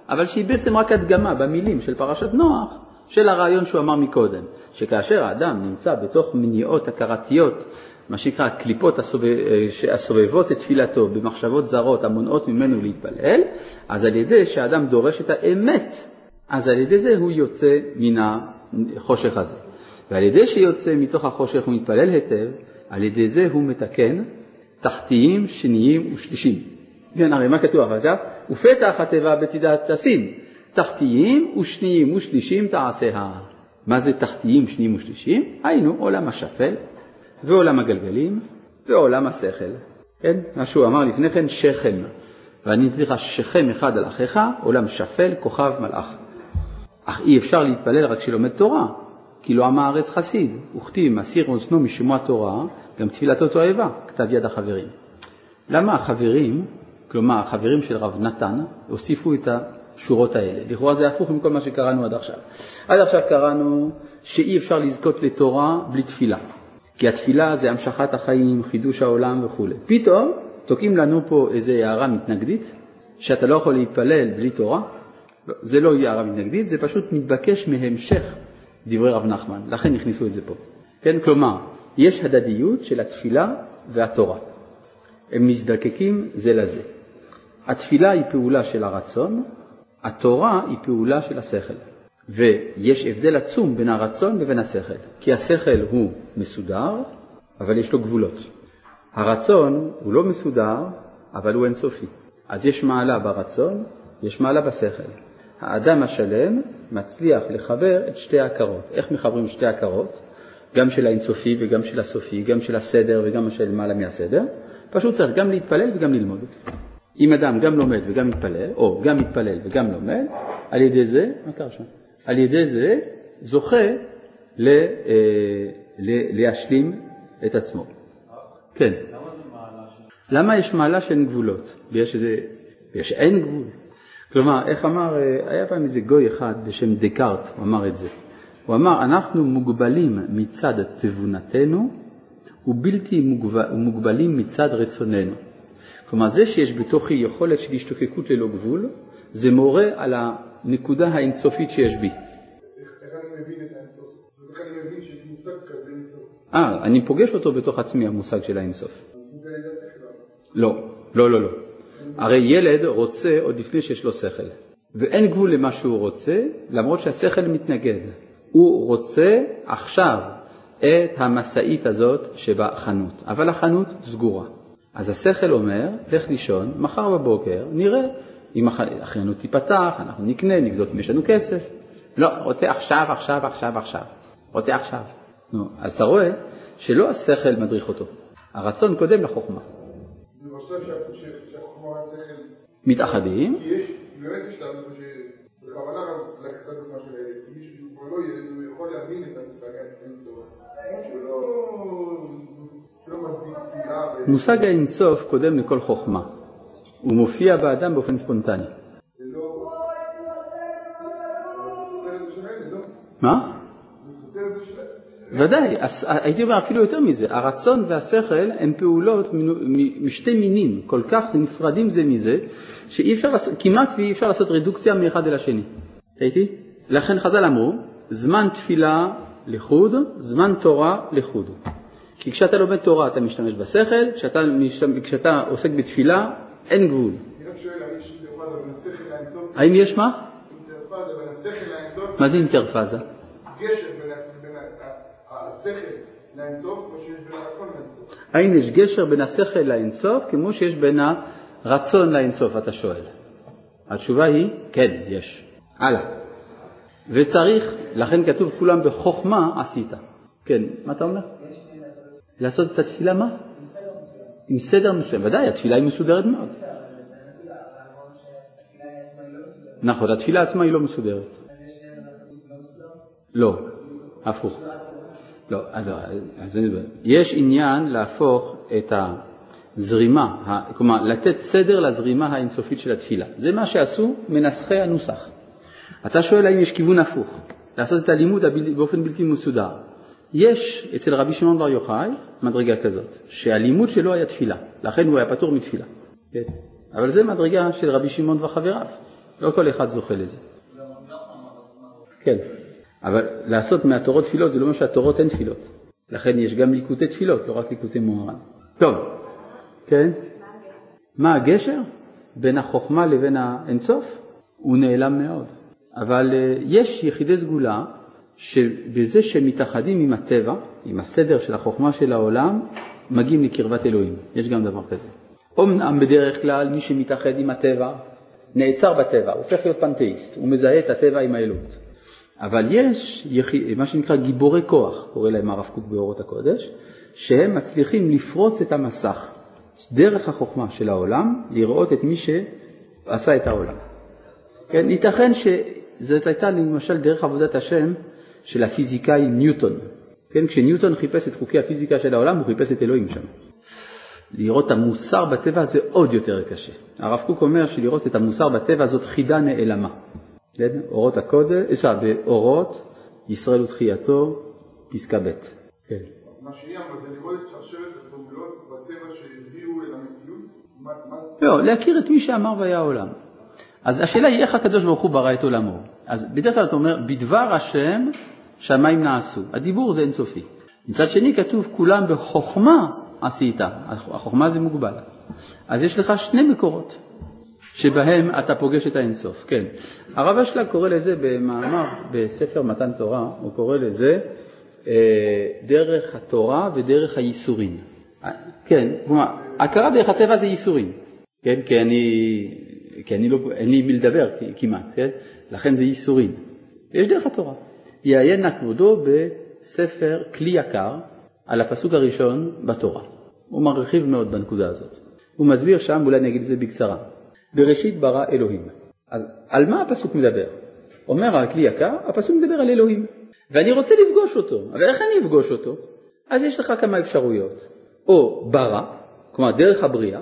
אבל שהיא בעצם רק הדגמה במילים של פרשת נוח של הרעיון שהוא אמר מקודם, שכאשר האדם נמצא בתוך מניעות הכרתיות, מה שנקרא קליפות הסובבות את תפילתו במחשבות זרות המונעות ממנו להתפלל, אז על ידי שהאדם דורש את האמת, אז על ידי זה הוא יוצא מן החושך הזה. ועל ידי שיוצא מתוך החושך ומתפלל היטב, על ידי זה הוא מתקן תחתיים, שניים ושלישים. כן, הרי מה כתוב אחר כך? ופתח התיבה בצדה תשים, תחתיים ושניים ושלישים תעשה. מה זה תחתיים, שניים ושלישים? היינו עולם השפל ועולם הגלגלים ועולם השכל. כן, מה שהוא אמר לפני כן, שכם. ואני אתן לך שכם אחד על אחיך, עולם שפל, כוכב מלאך. אך אי אפשר להתפלל רק כשלומד תורה, כי לא עם הארץ חסיד, וכתיב מסיר אוזנו משמוע תורה, גם תפילתו תועבה, כתב יד החברים. למה החברים, כלומר החברים של רב נתן, הוסיפו את השורות האלה? לכאורה זה הפוך מכל מה שקראנו עד עכשיו. עד עכשיו קראנו שאי אפשר לזכות לתורה בלי תפילה, כי התפילה זה המשכת החיים, חידוש העולם וכו'. פתאום תוקעים לנו פה איזו הערה מתנגדית, שאתה לא יכול להתפלל בלי תורה. לא, זה לא הערה מתנגדית, זה פשוט מתבקש מהמשך דברי רב נחמן, לכן הכניסו את זה פה. כן, כלומר, יש הדדיות של התפילה והתורה. הם מזדקקים זה לזה. התפילה היא פעולה של הרצון, התורה היא פעולה של השכל. ויש הבדל עצום בין הרצון לבין השכל, כי השכל הוא מסודר, אבל יש לו גבולות. הרצון הוא לא מסודר, אבל הוא אינסופי. אז יש מעלה ברצון, יש מעלה בשכל. האדם השלם מצליח לחבר את שתי ההכרות. איך מחברים שתי הכרות? גם של האינסופי וגם של הסופי, גם של הסדר וגם של מעלה מהסדר. פשוט צריך גם להתפלל וגם ללמוד. אם אדם גם לומד וגם מתפלל, או גם מתפלל וגם לומד, על ידי זה, מה קרה שם? על ידי זה זוכה ל, אה, ל, להשלים את עצמו. כן. למה זה מעלה של... למה יש מעלה שאין גבולות? יש איזה... יש אין גבול. כלומר, איך אמר, אה, היה פעם איזה גוי אחד בשם דקארט, הוא אמר את זה. הוא אמר, אנחנו מוגבלים מצד תבונתנו ובלתי מוגבלים מצד רצוננו. כלומר, זה שיש בתוכי יכולת של השתוקקות ללא גבול, זה מורה על הנקודה האינסופית שיש בי. אה, אני פוגש אותו בתוך עצמי, המושג של האינסוף. לא, לא, לא, לא. הרי ילד רוצה עוד לפני שיש לו שכל, ואין גבול למה שהוא רוצה, למרות שהשכל מתנגד. הוא רוצה עכשיו את המשאית הזאת שבחנות, אבל החנות סגורה. אז השכל אומר, לך לישון, מחר בבוקר נראה אם החנות תיפתח, אנחנו נקנה, נבדוק אם יש לנו כסף. לא, רוצה עכשיו, עכשיו, עכשיו, עכשיו. רוצה עכשיו. נו, אז אתה רואה שלא השכל מדריך אותו, הרצון קודם לחוכמה. מתאחדים, כי יש, באמת יש לנו שבכוונה גם לקחת את הדוגמה של מישהו שהוא כבר לא ילד, הוא יכול להבין את המושג האינסוף. לא... לא מושג האינסוף קודם לכל חוכמה. הוא מופיע באדם באופן ספונטני. מה? ודאי, הייתי אומר אפילו יותר מזה, הרצון והשכל הם פעולות משתי מינים, כל כך נפרדים זה מזה, שאי אפשר כמעט ואי אפשר לעשות רדוקציה מאחד אל השני. הייתי? לכן חז"ל אמרו, זמן תפילה לחוד, זמן תורה לחוד. כי כשאתה לומד תורה אתה משתמש בשכל, כשאתה, כשאתה עוסק בתפילה אין גבול. האם יש מה? מה זה אינטרפאזה? האם יש גשר בין השכל לאינסוף כמו שיש בין הרצון לאינסוף, אתה שואל. התשובה היא, כן, יש. הלאה. וצריך, לכן כתוב כולם בחוכמה עשית. כן, מה אתה אומר? לעשות את התפילה מה? עם סדר מסוים. ודאי, התפילה היא מסודרת מאוד. נכון, התפילה עצמה היא לא מסודרת. לא, הפוך. לא, אז, אז אני אומר, יש עניין להפוך את הזרימה, כלומר לתת סדר לזרימה האינסופית של התפילה. זה מה שעשו מנסחי הנוסח. אתה שואל האם יש כיוון הפוך, לעשות את הלימוד באופן בלתי מסודר. יש אצל רבי שמעון בר יוחאי מדרגה כזאת, שהלימוד שלו היה תפילה, לכן הוא היה פטור מתפילה. כן. אבל זה מדרגה של רבי שמעון וחבריו, לא כל אחד זוכה לזה. כן, אבל לעשות מהתורות תפילות זה לא אומר שהתורות הן תפילות. לכן יש גם ליקוטי תפילות, לא רק ליקוטי מוהר"ן. טוב, כן? מה הגשר בין החוכמה לבין האינסוף? הוא נעלם מאוד. אבל אה, יש יחידי סגולה שבזה שהם מתאחדים עם הטבע, עם הסדר של החוכמה של העולם, מגיעים לקרבת אלוהים. יש גם דבר כזה. אמנם בדרך כלל מי שמתאחד עם הטבע נעצר בטבע, הופך להיות פנתאיסט, הוא מזהה את הטבע עם האלוהות. אבל יש. מה שנקרא גיבורי כוח, קורא להם הרב קוק באורות הקודש, שהם מצליחים לפרוץ את המסך דרך החוכמה של העולם, לראות את מי שעשה את העולם. כן, ייתכן שזאת הייתה למשל דרך עבודת השם של הפיזיקאי ניוטון. כן, כשניוטון חיפש את חוקי הפיזיקה של העולם, הוא חיפש את אלוהים שם. לראות את המוסר בטבע זה עוד יותר קשה. הרב קוק אומר שלראות את המוסר בטבע זאת חידה נעלמה. כן? אורות הקודש, סליחה, באורות, ישראל ותחייתו, פסקה ב'. כן. מה שהיא אמרה זה לראות את שרשרת הפעולות בטבע שהביאו אל המציאות. מה מה זה? לא, להכיר את מי שאמר והיה העולם. אז השאלה היא איך הקדוש ברוך הוא ברא את עולמו. אז בדרך כלל אתה אומר, בדבר השם שמיים נעשו. הדיבור זה אינסופי. מצד שני כתוב, כולם בחוכמה עשית. החוכמה זה מוגבל. אז יש לך שני מקורות שבהם אתה פוגש את האינסוף. כן. הרב אשלג קורא לזה במאמר בספר מתן תורה, הוא קורא לזה אה, דרך התורה ודרך הייסורים. אה, כן, כלומר, הכרה דרך הטבע זה ייסורים. כן, כי אני, כי אני לא, אין לי מי לדבר כמעט, כן? לכן זה ייסורים. יש דרך התורה. יעיין נא כבודו בספר כלי יקר על הפסוק הראשון בתורה. הוא מרחיב מאוד בנקודה הזאת. הוא מסביר שם, אולי אני אגיד את זה בקצרה. בראשית ברא אלוהים. אז על מה הפסוק מדבר? אומר הכלי יקר, הפסוק מדבר על אלוהים. ואני רוצה לפגוש אותו, אבל איך אני אפגוש אותו? אז יש לך כמה אפשרויות. או ברא, כלומר דרך הבריאה,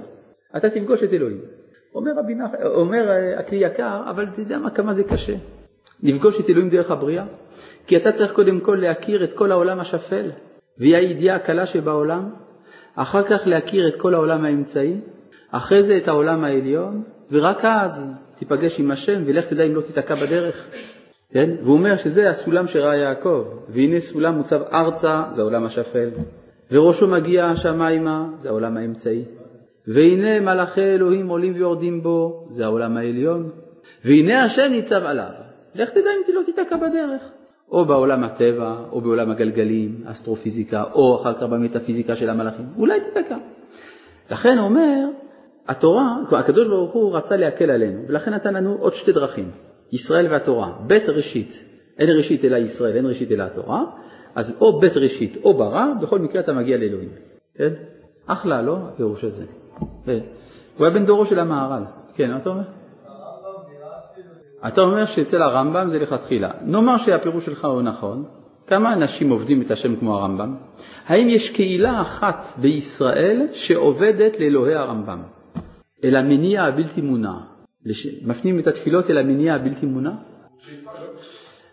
אתה תפגוש את אלוהים. אומר, רבי נח... אומר אה, הכלי יקר, אבל אתה יודע מה, כמה זה קשה. לפגוש את אלוהים דרך הבריאה? כי אתה צריך קודם כל להכיר את כל העולם השפל, והיא הידיעה הקלה שבעולם, אחר כך להכיר את כל העולם האמצעי, אחרי זה את העולם העליון, ורק אז תיפגש עם השם, ולך תדע אם לא תיתקע בדרך. כן? והוא אומר שזה הסולם שראה יעקב, והנה סולם מוצב ארצה, זה העולם השפל, וראשו מגיע השמיימה, זה העולם האמצעי. והנה מלאכי אלוהים עולים ויורדים בו, זה העולם העליון. והנה השם ניצב עליו, לך תדע אם לא תיתקע בדרך. או בעולם הטבע, או בעולם הגלגלים, אסטרופיזיקה, או אחר כך במטאפיזיקה של המלאכים, אולי תיתקע. לכן אומר, התורה, הקדוש ברוך הוא רצה להקל עלינו, ולכן נתן לנו עוד שתי דרכים, ישראל והתורה, בית ראשית, אין ראשית אלא ישראל, אין ראשית אלא התורה, אז או בית ראשית או ברא, בכל מקרה אתה מגיע לאלוהים, כן? אחלה, לא? הפירוש הזה. כן. הוא היה בן דורו של המהר"ל, כן, מה אתה אומר? אתה אומר שאצל הרמב"ם זה לכתחילה. נאמר שהפירוש שלך הוא נכון, כמה אנשים עובדים את השם כמו הרמב"ם? האם יש קהילה אחת בישראל שעובדת לאלוהי הרמב"ם? אל המניע הבלתי מונע. מפנים את התפילות אל המניע הבלתי מונע?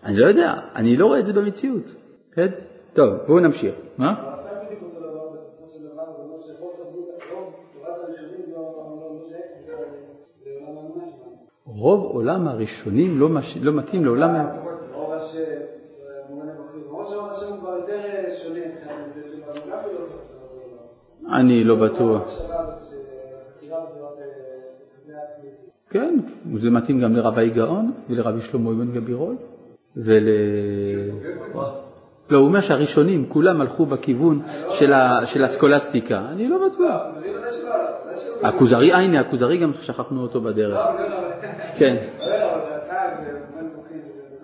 אני לא יודע, אני לא רואה את זה במציאות. כן? טוב, בואו נמשיך. מה? רוב עולם הראשונים לא, מש... לא מתאים לעולם... רוב השם. אני לא בטוח. עצמי. כן, זה מתאים גם לרבי גאון ולרבי שלמה אבן גבירול ול... לא, הוא אומר שהראשונים כולם הלכו בכיוון של, הסקולסטיקה, אני לא בטוח. הכוזרי, אה, הנה, הכוזרי גם שכחנו אותו בדרך. כן.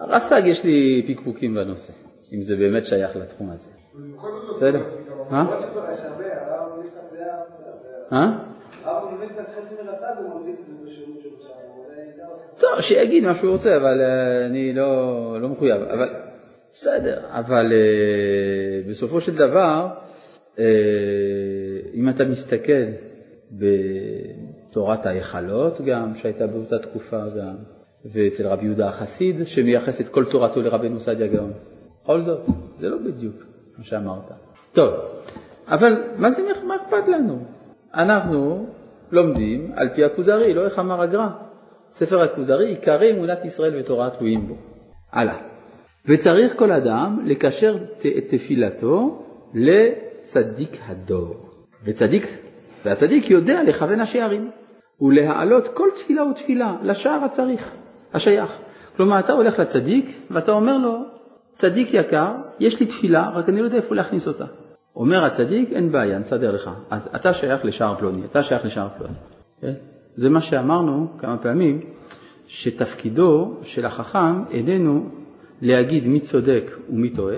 רס"ג יש לי פיקפוקים בנושא, אם זה באמת שייך לתחום הזה. בסדר? מה? אה? טוב, שיגיד מה שהוא רוצה, אבל אה, אני לא, לא מחויב. בסדר, אבל uh, בסופו של דבר, uh, אם אתה מסתכל בתורת ההיכלות גם, שהייתה באותה תקופה גם, ואצל רבי יהודה החסיד, שמייחס את כל תורתו לרבנו סעדיה גאון. בכל זאת, זה לא בדיוק מה שאמרת. טוב, אבל מה זה, מה אכפת לנו? אנחנו לומדים על פי הכוזרי, לא איך אמר הגר"א. ספר הכוזרי, עיקרי אמונת ישראל ותורה תלויים בו. הלאה. וצריך כל אדם לקשר את תפילתו לצדיק הדור. וצדיק, והצדיק יודע לכוון השערים ולהעלות כל תפילה ותפילה לשער הצריך, השייך. כלומר, אתה הולך לצדיק ואתה אומר לו, צדיק יקר, יש לי תפילה, רק אני לא יודע איפה להכניס אותה. אומר הצדיק, אין בעיה, נסדר לך. אז אתה שייך לשער פלוני, אתה שייך לשער פלוני. כן? זה מה שאמרנו כמה פעמים, שתפקידו של החכם איננו להגיד מי צודק ומי טועה,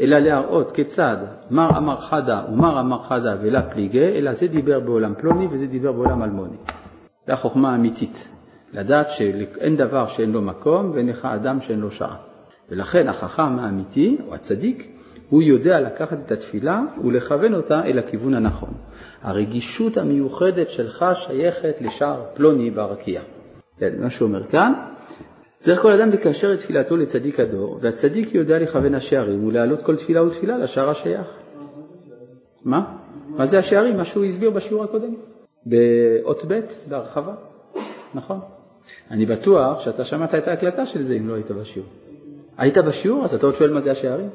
אלא להראות כיצד מר אמר חדה ומר אמר חדה ולה פליגי, אלא זה דיבר בעולם פלוני וזה דיבר בעולם אלמוני. זו החוכמה האמיתית, לדעת שאין דבר שאין לו מקום ואין לך אדם שאין לו שעה. ולכן החכם האמיתי, או הצדיק, הוא יודע לקחת את התפילה ולכוון אותה אל הכיוון הנכון. הרגישות המיוחדת שלך שייכת לשער פלוני ברקיע. כן, מה שהוא אומר כאן, צריך כל אדם לקשר את תפילתו לצדיק הדור, והצדיק יודע לכוון השערים ולהעלות כל תפילה ותפילה לשער השייך. מה? מה זה השערים? מה שהוא הסביר בשיעור הקודם, באות ב' בהרחבה, נכון. אני בטוח שאתה שמעת את ההקלטה של זה אם לא היית בשיעור. היית בשיעור, אז אתה עוד שואל מה זה השערים?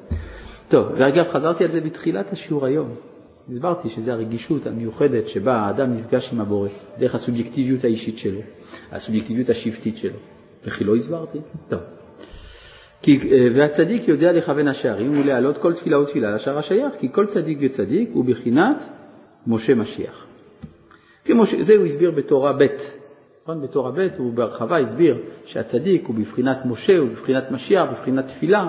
טוב, ואגב, חזרתי על זה בתחילת השיעור היום. הסברתי שזה הרגישות המיוחדת שבה האדם נפגש עם הבורא, דרך הסובייקטיביות האישית שלו, הסובייקטיביות השבטית שלו. וכי לא הסברתי? טוב. כי, אה, והצדיק יודע לכוון השערים ולהעלות כל תפילה ותפילה לשער השייך, כי כל צדיק וצדיק הוא בחינת משה משיח. כמו שזה הוא הסביר בתורה ב', נכון? בתורה ב' הוא בהרחבה הסביר שהצדיק הוא בבחינת משה, הוא בבחינת משיח, בבחינת תפילה,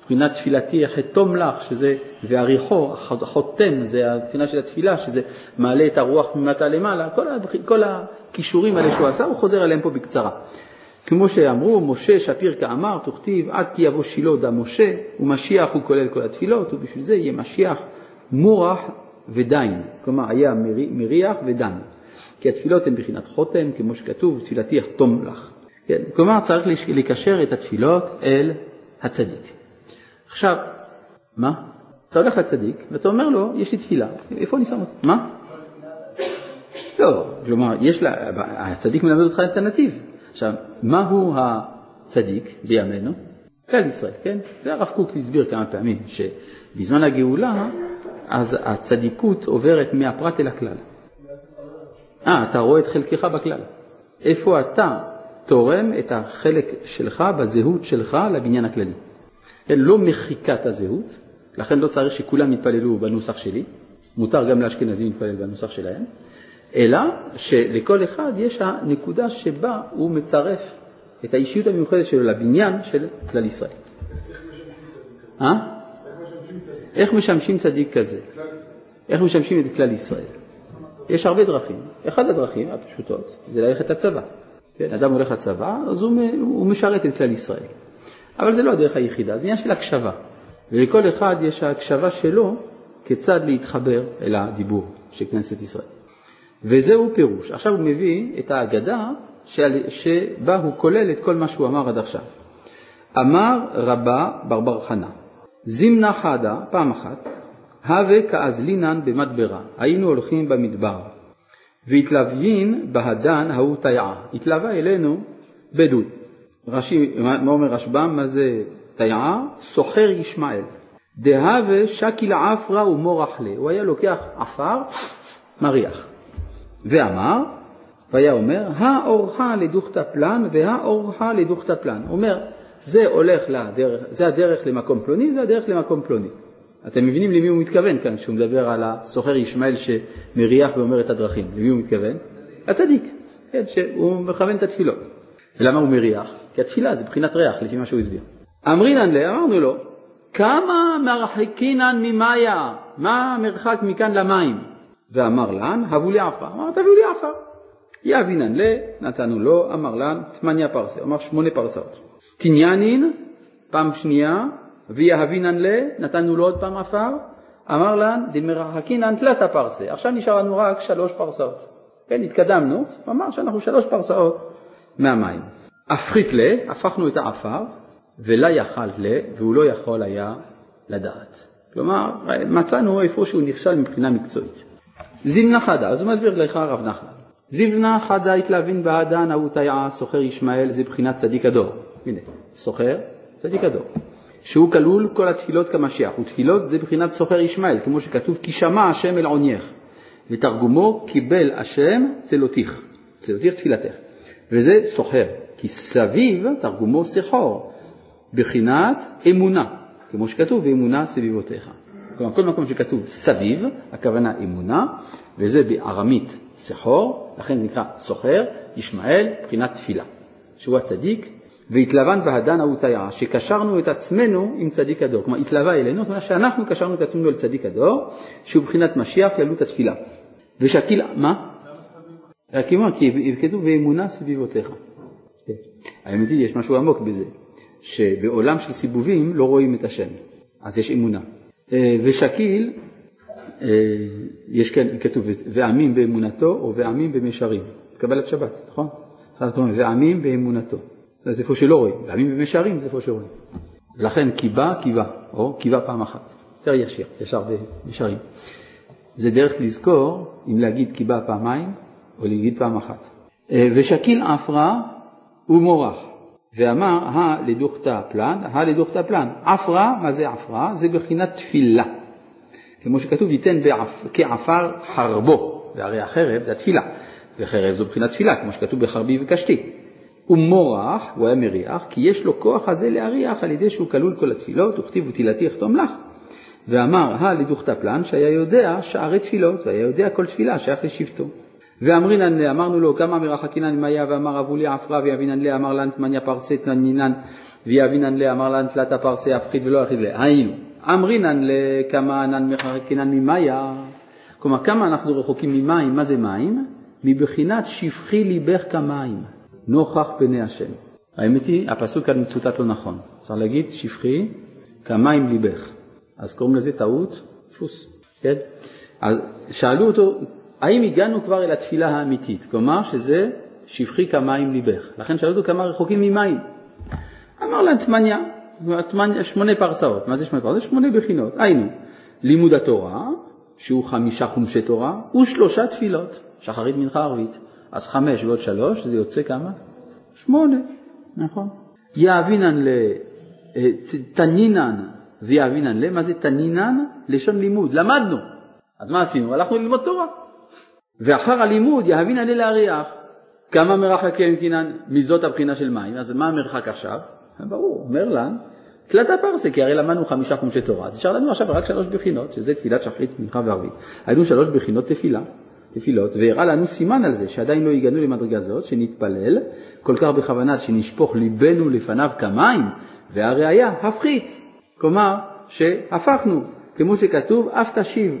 בבחינת תפילתי החתום לך, שזה ועריכו, החותם, זה הבחינה של התפילה, שזה מעלה את הרוח ממטה למעלה, כל, כל הכישורים האלה שהוא עשה, הוא חוזר עליהם פה בקצרה. כמו שאמרו, משה שפיר כאמר, תוכתיב עד כי יבוא שילה דם משה, ומשיח הוא כולל כל התפילות, ובשביל זה יהיה משיח מורח ודין, כלומר היה מריח ודן. כי התפילות הן בחינת חותם, כמו שכתוב, תפילתי אחתום לך. כן, כלומר צריך לקשר את התפילות אל הצדיק. עכשיו, מה? אתה הולך לצדיק ואתה אומר לו, יש לי תפילה, איפה אני שם אותה? מה? לא, כלומר, יש לה, הצדיק מלמד אותך את הנתיב. עכשיו, מהו הצדיק בימינו? כלל ישראל, כן? זה הרב קוק הסביר כמה פעמים, שבזמן הגאולה, אז הצדיקות עוברת מהפרט אל הכלל. אה, אתה רואה את חלקך בכלל. איפה אתה תורם את החלק שלך בזהות שלך לבניין הכללי. כן, לא מחיקת הזהות, לכן לא צריך שכולם יתפללו בנוסח שלי, מותר גם לאשכנזים להתפלל בנוסח שלהם, אלא שלכל אחד יש הנקודה שבה הוא מצרף את האישיות המיוחדת שלו לבניין של כלל ישראל. אה? איך משמשים צדיק כזה? איך משמשים את כלל ישראל? יש הרבה דרכים. אחת הדרכים הפשוטות זה ללכת לצבא. כן, אדם הולך לצבא, אז הוא, הוא משרת את כלל ישראל. אבל זה לא הדרך היחידה, זה עניין של הקשבה. ולכל אחד יש ההקשבה שלו כיצד להתחבר אל הדיבור של כנסת ישראל. וזהו פירוש. עכשיו הוא מביא את ההגדה שבה הוא כולל את כל מה שהוא אמר עד עכשיו. אמר רבה ברבר חנה, זימנה חדה, פעם אחת, הווה כאזלינן במדברה, היינו הולכים במדבר, והתלוויין בהדן ההוא תיעה, התלווה אלינו בדואי. רש"י, מה אומר רשב"ם? מה זה תיעה? סוחר ישמעאל. דהווה שקיל עפרא ומורח לה, הוא היה לוקח עפר, מריח. ואמר, והיה אומר, האורך לדוכתא פלן והאורך לדוכתא פלן. הוא אומר, זה הולך לדרך, זה הדרך למקום פלוני, זה הדרך למקום פלוני. אתם מבינים למי הוא מתכוון כאן כשהוא מדבר על הסוחר ישמעאל שמריח ואומר את הדרכים, למי הוא מתכוון? הצדיק, כן, שהוא מכוון את התפילות. ולמה הוא מריח? כי התפילה זה בחינת ריח, לפי מה שהוא הסביר. אמרינן לה, אמרנו לו, כמה מרחקינן ממאיה? מה המרחק מכאן למים? ואמר לן, הבו לי עפר. אמר, תביאו לי עפר. יאבינן לה, נתנו לו, אמר לן, תמניה פרסה. אמר שמונה פרסאות. תניאנין, פעם שנייה, ויהבינן לה, נתנו לו עוד פעם עפר. אמר לן, דמרחקינן תלתה פרסה. עכשיו נשאר לנו רק שלוש פרסאות. כן, התקדמנו, הוא אמר שאנחנו שלוש פרסאות מהמים. הפחית לה, הפכנו את העפר, ולה יכל לה, והוא לא יכול היה לדעת. כלומר, מצאנו איפה שהוא נכשל מבחינה מקצועית. זימנה חדה, אז הוא מסביר לך הרב נחמן. זימנה חדה התלהבין בעדן ההוא תיעה, סוחר ישמעאל, זה בחינת צדיק הדור. הנה, סוחר, צדיק הדור. שהוא כלול כל התפילות כמשיח, ותפילות זה בחינת סוחר ישמעאל, כמו שכתוב, כי שמע השם אל עונייך, ותרגומו קיבל השם צלותיך, צלותיך תפילתך. וזה סוחר, כי סביב תרגומו סחור, בחינת אמונה, כמו שכתוב, ואמונה סביבותיך. כלומר, כל מקום שכתוב סביב, הכוונה אמונה, וזה בארמית סחור, לכן זה נקרא סוחר, ישמעאל, בחינת תפילה, שהוא הצדיק, והתלבן בהדן ההותיה, שקשרנו את עצמנו עם צדיק הדור, כלומר התלווה אלינו, זאת אומרת שאנחנו קשרנו את עצמנו אל צדיק הדור, שהוא בחינת משיח כללות התפילה. ושקיל, מה? כי כתוב ואמונה סביבותיך. כן. האמת היא, יש משהו עמוק בזה, שבעולם של סיבובים לא רואים את השם, אז יש אמונה. אה, ושקיל, אה, יש כאן, כתוב, ועמים באמונתו או ועמים במישרים, קבלת שבת, נכון? ועמים באמונתו, זה איפה שלא רואים, ועמים במישרים זה איפה שרואים. לכן קיבה, קיבה, או קיבה פעם אחת, יותר ישיר, ישר במישרים. זה דרך לזכור אם להגיד קיבה פעמיים או להגיד פעם אחת. אה, ושקיל עפרה ומורח. ואמר הלדוכתא פלן, הלדוכתא פלן. עפרה, מה זה עפרה? זה בחינת תפילה. כמו שכתוב, ייתן בעפ... כעפר חרבו, והרי החרב זה התפילה, וחרב זו בחינת תפילה, כמו שכתוב בחרבי וקשתי. ומורח, הוא היה מריח, כי יש לו כוח הזה להריח על ידי שהוא כלול כל התפילות, וכתיב ותהילתי אחתום לך. ואמר הלדוכתא פלן, שהיה יודע שערי תפילות, והיה יודע כל תפילה שייך לשבטו. ואמרינן לה, אמרנו לו, כמה מרחקינן מיה ואמר אבו לי עפרה ויבינן לה, אמר לן תמניה פרסה תנינן ויבינן לה, אמר לן תלתה פרסה הפחית ולא יחיד לה. היינו, אמרינן לה, כמה ענן מרחקינן ממיה, כלומר כמה אנחנו רחוקים ממים, מה זה מים? מבחינת שפכי ליבך כמים, נוכח פני השם. האמת היא, הפסוק כאן מצוטט לא נכון. צריך להגיד שפכי כמים ליבך. אז קוראים לזה טעות, דפוס, כן? אז שאלו אותו, האם הגענו כבר אל התפילה האמיתית? כלומר שזה שפכי כמים ליבך. לכן שאלו אותו כמה רחוקים ממים. אמר להם תמניה, שמונה פרסאות. מה זה שמונה פרסאות? זה שמונה בחינות. היינו, לימוד התורה, שהוא חמישה חומשי תורה, ושלושה תפילות, שחרית מנחה ערבית. אז חמש ועוד שלוש, זה יוצא כמה? שמונה, נכון. יאבינן ל... אה, תנינן ויאבינן ל... מה זה תנינן? לשון לימוד, למדנו. אז מה עשינו? הלכנו ללמוד תורה. ואחר הלימוד יהבין עלי להריח. כמה מרחק קינן מזאת הבחינה של מים, אז מה המרחק עכשיו? ברור, אומר לה, תלתה פרסה, כי הרי למדנו חמישה חומשי תורה, אז נשאר לנו עכשיו רק שלוש בחינות, שזה תפילת שחרית, מנחה וערבית. היינו שלוש בחינות תפילה, תפילות, והראה לנו סימן על זה, שעדיין לא הגענו למדרגה זאת, שנתפלל כל כך בכוונה שנשפוך ליבנו לפניו כמים, והראיה, הפחית. כלומר, שהפכנו, כמו שכתוב, אף תשיב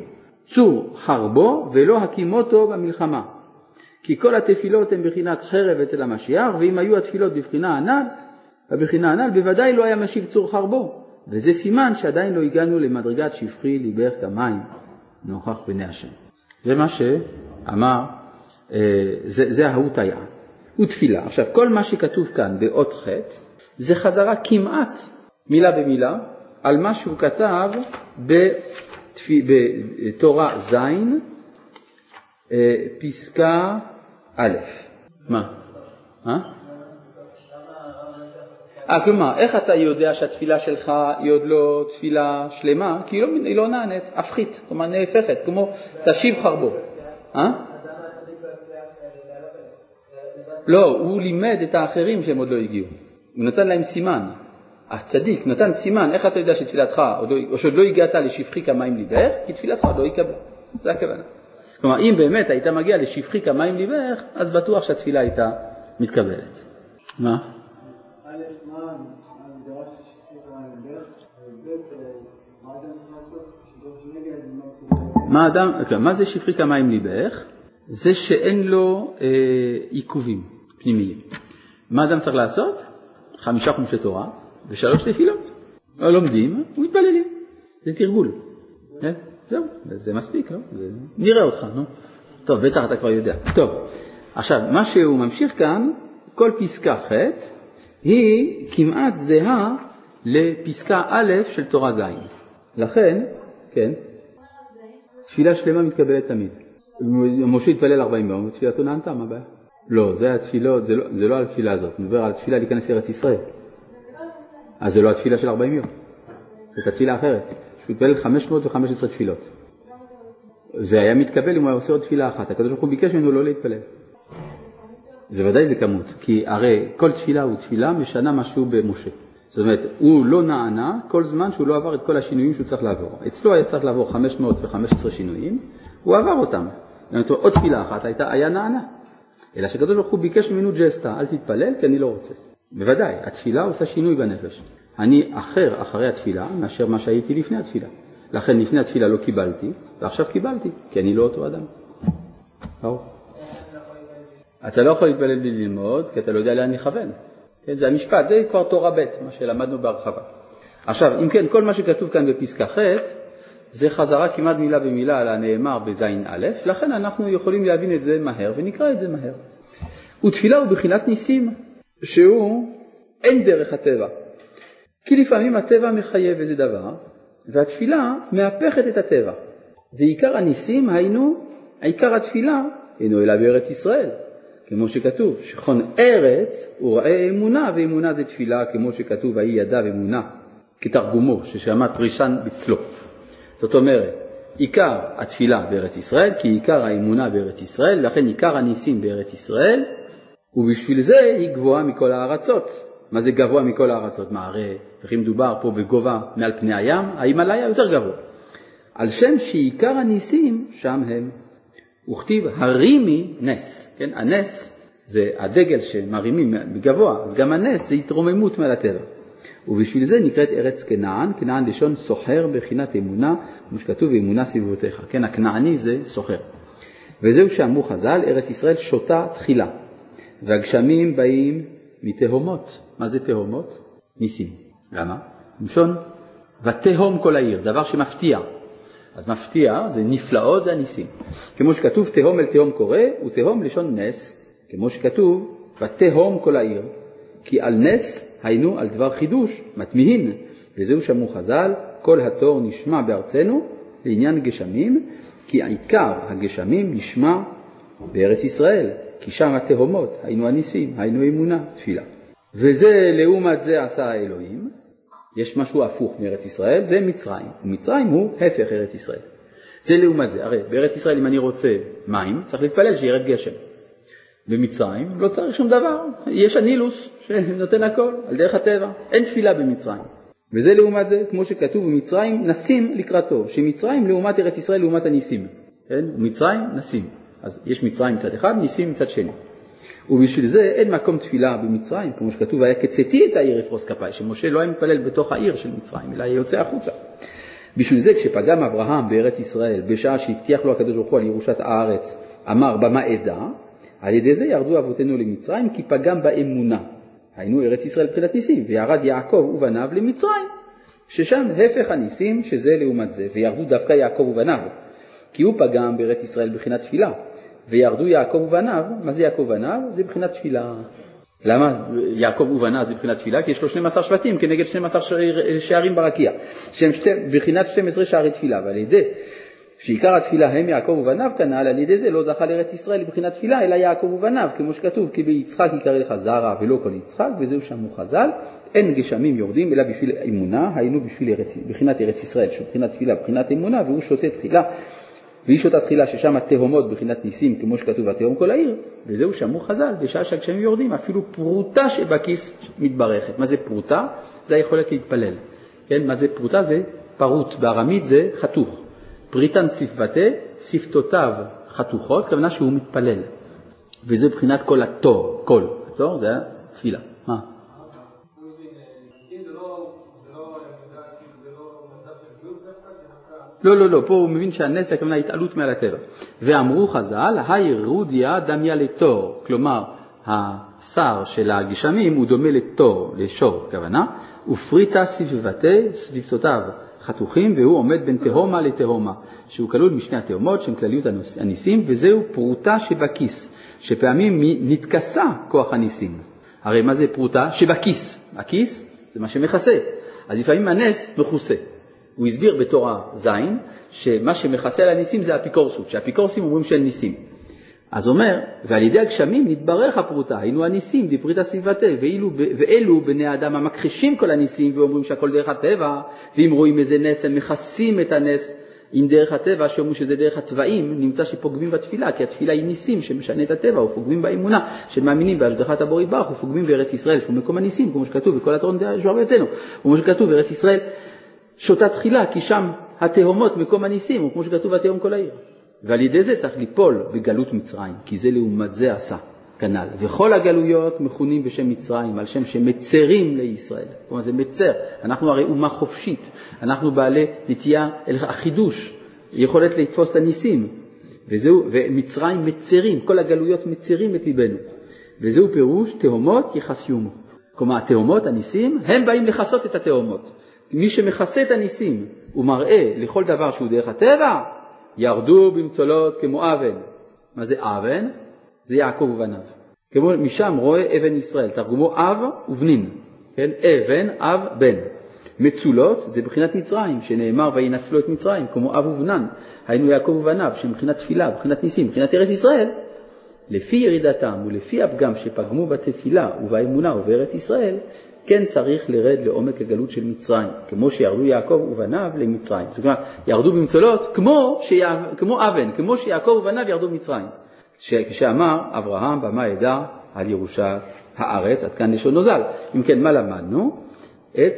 צור חרבו ולא הקימותו במלחמה. כי כל התפילות הן בחינת חרב אצל המשיח, ואם היו התפילות בבחינה הנ"ל, בבחינה הנ"ל בוודאי לא היה משיב צור חרבו, וזה סימן שעדיין לא הגענו למדרגת שפכי ליבך כמים נוכח פני השם. זה מה שאמר, אה, זה, זה ההוא היה. ותפילה. עכשיו, כל מה שכתוב כאן באות ח' זה חזרה כמעט מילה במילה על מה שהוא כתב בתורה ז', אה, פסקה א', מה? אה? אה, כלומר, איך אתה יודע שהתפילה שלך היא עוד לא תפילה שלמה? כי היא לא, היא לא נענית, הפחית, כלומר נהפכת, כמו תשיב חרבו. אה? לא, הוא לימד את האחרים שהם עוד לא הגיעו. הוא נתן להם סימן. הצדיק נתן סימן, איך אתה יודע שתפילתך, לא, או שעוד לא הגעת לשפכי כמים ליבך, כי תפילתך עוד לא יקבל. זה הכוונה. כלומר, אם באמת היית מגיע לשפכי כמים ליבך, אז בטוח שהתפילה הייתה מתקבלת. מה? מה אדם מה אוקיי, מה זה שפכי כמים ליבך? זה שאין לו אה, עיכובים פנימיים. מה אדם צריך לעשות? חמישה חומשי תורה ושלוש תפילות. לא לומדים ומתפללים. זה תרגול. כן? זהו, זה מספיק, לא? זה... נראה אותך, נו. טוב, בטח אתה כבר יודע. טוב, עכשיו, מה שהוא ממשיך כאן, כל פסקה ח' היא כמעט זהה לפסקה א' של תורה ז'. לכן, כן, תפילה שלמה מתקבלת תמיד. משה התפלל 40 יום, ותפילתו נענתה, מה הבעיה? לא, זה התפילות, זה לא, זה לא על התפילה הזאת, מדבר על תפילה להיכנס לארץ ישראל. אז זה לא התפילה של 40 יום, זאת התפילה האחרת. שהוא התפלל 515 תפילות. זה היה מתקבל אם הוא היה עושה עוד תפילה אחת. הקדוש ברוך הוא ביקש ממנו לא להתפלל. זה ודאי זה כמות, כי הרי כל תפילה הוא תפילה משנה משהו במשה. זאת אומרת, הוא לא נענה כל זמן שהוא לא עבר את כל השינויים שהוא צריך לעבור. אצלו היה צריך לעבור 515 שינויים, הוא עבר אותם. זאת אומרת, עוד תפילה אחת הייתה, היה נענה. אלא שקדוש ברוך הוא ביקש ממנו ג'סטה, אל תתפלל כי אני לא רוצה. בוודאי, התפילה עושה שינוי בנפש. אני אחר אחרי התפילה מאשר מה שהייתי לפני התפילה. לכן לפני התפילה לא קיבלתי, ועכשיו קיבלתי, כי אני לא אותו אדם. ברור. אתה לא יכול להתפלל בלי ללמוד, כי אתה לא יודע לאן לכוון. כן, זה המשפט, זה כבר תורה ב', מה שלמדנו בהרחבה. עכשיו, אם כן, כל מה שכתוב כאן בפסקה ח' זה חזרה כמעט מילה במילה על הנאמר בזין א', לכן אנחנו יכולים להבין את זה מהר ונקרא את זה מהר. ותפילה הוא בחינת ניסים, שהוא אין דרך הטבע. כי לפעמים הטבע מחייב איזה דבר, והתפילה מהפכת את הטבע. ועיקר הניסים היינו, עיקר התפילה אינו אלא בארץ ישראל, כמו שכתוב, שכון ארץ הוא ראה אמונה, ואמונה זה תפילה, כמו שכתוב, ויהי ידיו אמונה, כתרגומו, ששמע פרישן בצלו. זאת אומרת, עיקר התפילה בארץ ישראל, כי עיקר האמונה בארץ ישראל, לכן עיקר הניסים בארץ ישראל, ובשביל זה היא גבוהה מכל הארצות. מה זה גבוה מכל הארצות? מה הרי, וכי מדובר פה בגובה מעל פני הים, ההימאליה יותר גבוה. על שם שעיקר הניסים שם הם. וכתיב הרימי נס, כן? הנס זה הדגל שמרימים בגבוה, אז גם הנס זה התרוממות מעל הטבע. ובשביל זה נקראת ארץ כנען, כנען לשון סוחר בחינת אמונה, כמו שכתוב אמונה סביבותיך, כן, הכנעני זה סוחר. וזהו שאמרו חז"ל, ארץ ישראל שותה תחילה, והגשמים באים מתהומות. מה זה תהומות? ניסים. למה? לשון ותהום כל העיר, דבר שמפתיע. אז מפתיע זה נפלאות, זה הניסים. כמו שכתוב תהום אל תהום קורא, ותהום לשון נס, כמו שכתוב ותהום כל העיר. כי על נס היינו על דבר חידוש, מתמיהין, וזהו שמעו חז"ל, כל התור נשמע בארצנו לעניין גשמים, כי עיקר הגשמים נשמע בארץ ישראל, כי שם התהומות, היינו הניסים, היינו אמונה, תפילה. וזה לעומת זה עשה האלוהים, יש משהו הפוך מארץ ישראל, זה מצרים, ומצרים הוא הפך ארץ ישראל. זה לעומת זה, הרי בארץ ישראל אם אני רוצה מים, צריך להתפלל שירד גשם. במצרים לא צריך שום דבר, יש הנילוס שנותן הכל, על דרך הטבע, אין תפילה במצרים. וזה לעומת זה, כמו שכתוב במצרים, נסים לקראתו, שמצרים לעומת ארץ ישראל לעומת הניסים. כן? מצרים, נסים. אז יש מצרים מצד אחד, ניסים מצד שני. ובשביל זה אין מקום תפילה במצרים, כמו שכתוב, היה כצאתי את העיר אפרוס כפיי, שמשה לא היה מתפלל בתוך העיר של מצרים, אלא היה יוצא החוצה. בשביל זה כשפגם אברהם בארץ ישראל, בשעה שהבטיח לו הקדוש ברוך הוא על ירושת הארץ, אמר במה אדע, על ידי זה ירדו אבותינו למצרים כי פגם באמונה. היינו ארץ ישראל מבחינת ניסים, וירד יעקב ובניו למצרים, ששם הפך הניסים שזה לעומת זה, וירדו דווקא יעקב ובניו, כי הוא פגם בארץ ישראל מבחינת תפילה, וירדו יעקב ובניו, מה זה יעקב ובניו? זה מבחינת תפילה. למה יעקב ובניו זה מבחינת תפילה? כי יש לו 12 שבטים כנגד 12 שערים ברקיע, שהם שתי, בחינת 12 שערי תפילה, ועל ידי שעיקר התפילה הם יעקב ובניו כנ"ל, על ידי זה לא זכה לארץ ישראל לבחינת תפילה, אלא יעקב ובניו, כמו שכתוב, כי ביצחק יקרא לך זרע ולא כל יצחק, וזהו שאמרו חז"ל, אין גשמים יורדים אלא בשביל אמונה, היינו בשביל ארץ, בחינת ארץ ישראל, שהוא בחינת תפילה, בחינת אמונה, והוא שותה תחילה והיא שותה תחילה ששם התהומות בחינת ניסים כמו שכתוב התהום כל העיר, וזהו שאמרו חז"ל, בשעה שהגשמים יורדים אפילו פרוטה שבכיס מתברכת. מה זה פרוטה? זה היכולת להתפלל. כן, מה זה פרוטה? זה פרוט, בארמית זה חתוך. פריטן שפבתה, שפתותיו חתוכות, כוונה שהוא מתפלל. וזה מבחינת כל התור, כל. התור זה התפילה. מה? לא, לא, לא, פה הוא מבין שהנס הכוונה התעלות מעל הטבע. ואמרו חז"ל, היי רודיה דמיה לתור, כלומר, השר של הגשמים הוא דומה לתור, לשור, כוונה, ופריטה סביבתי, סביבתותיו חתוכים, והוא עומד בין תהומה לתהומה, שהוא כלול משני התהומות שהן כלליות הניסים, וזהו פרוטה שבכיס, שפעמים נתכסה כוח הניסים. הרי מה זה פרוטה? שבכיס. הכיס זה מה שמכסה. אז לפעמים הנס מכוסה. הוא הסביר בתורה ז', שמה שמכסה על הניסים זה אפיקורסות, שהאפיקורסים אומרים שאין ניסים. אז אומר, ועל ידי הגשמים נתברך הפרוטה, היינו הניסים, דפריתא סביבתה, ואילו, ואלו בני האדם המכחישים כל הניסים ואומרים שהכל דרך הטבע, ואם רואים איזה נס הם מכסים את הנס עם דרך הטבע, שאומרים שזה דרך התוואים, נמצא שפוגמים בתפילה, כי התפילה היא ניסים שמשנה את הטבע, ופוגמים באמונה, שמאמינים בהשגחת הבורא יתברך, ופוגמים בארץ ישראל, שהוא מקום הניסים, כמו שכתוב בכל התורן דעה אצלנו, כמו שכתוב בארץ ישראל שותה תחילה, כי שם התהומות מקום הניסים, וכמו שכתוב התהום כל העיר. ועל ידי זה צריך ליפול בגלות מצרים, כי זה לעומת זה עשה, כנ"ל. וכל הגלויות מכונים בשם מצרים, על שם שמצרים לישראל. כלומר זה מצר, אנחנו הרי אומה חופשית, אנחנו בעלי נטייה אל החידוש, יכולת לתפוס את הניסים. וזהו, ומצרים מצרים, כל הגלויות מצרים את ליבנו. וזהו פירוש תהומות יחסיומו. כלומר התהומות, הניסים, הם באים לכסות את התהומות. מי שמכסה את הניסים ומראה לכל דבר שהוא דרך הטבע, ירדו במצולות כמו אבן. מה זה אבן? זה יעקב ובניו. כמו משם רואה אבן ישראל, תרגומו אב ובנין, כן? אבן, אב, בן. מצולות זה בחינת מצרים, שנאמר וינצלו את מצרים, כמו אב ובנן, היינו יעקב ובניו, שמבחינת תפילה, מבחינת ניסים, מבחינת ארץ ישראל. לפי ירידתם ולפי הפגם שפגמו בתפילה ובאמונה ובארץ ישראל, כן צריך לרד לעומק הגלות של מצרים, כמו שירדו יעקב ובניו למצרים. זאת אומרת, ירדו במצולות כמו, שיע... כמו אבן, כמו שיעקב ובניו ירדו במצרים. כשאמר אברהם במה ידע על ירושת הארץ, עד כאן לשונו ז"ל. אם כן, מה למדנו? את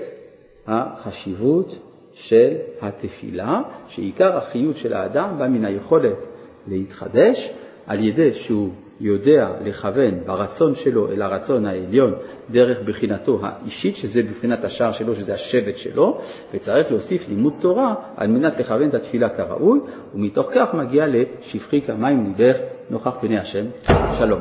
החשיבות של התפילה, שעיקר החיות של האדם בא מן היכולת להתחדש על ידי שהוא יודע לכוון ברצון שלו אל הרצון העליון דרך בחינתו האישית, שזה בחינת השער שלו, שזה השבט שלו, וצריך להוסיף לימוד תורה על מנת לכוון את התפילה כראוי, ומתוך כך מגיע לשפכי כמים ליבך נוכח פני השם. שלום.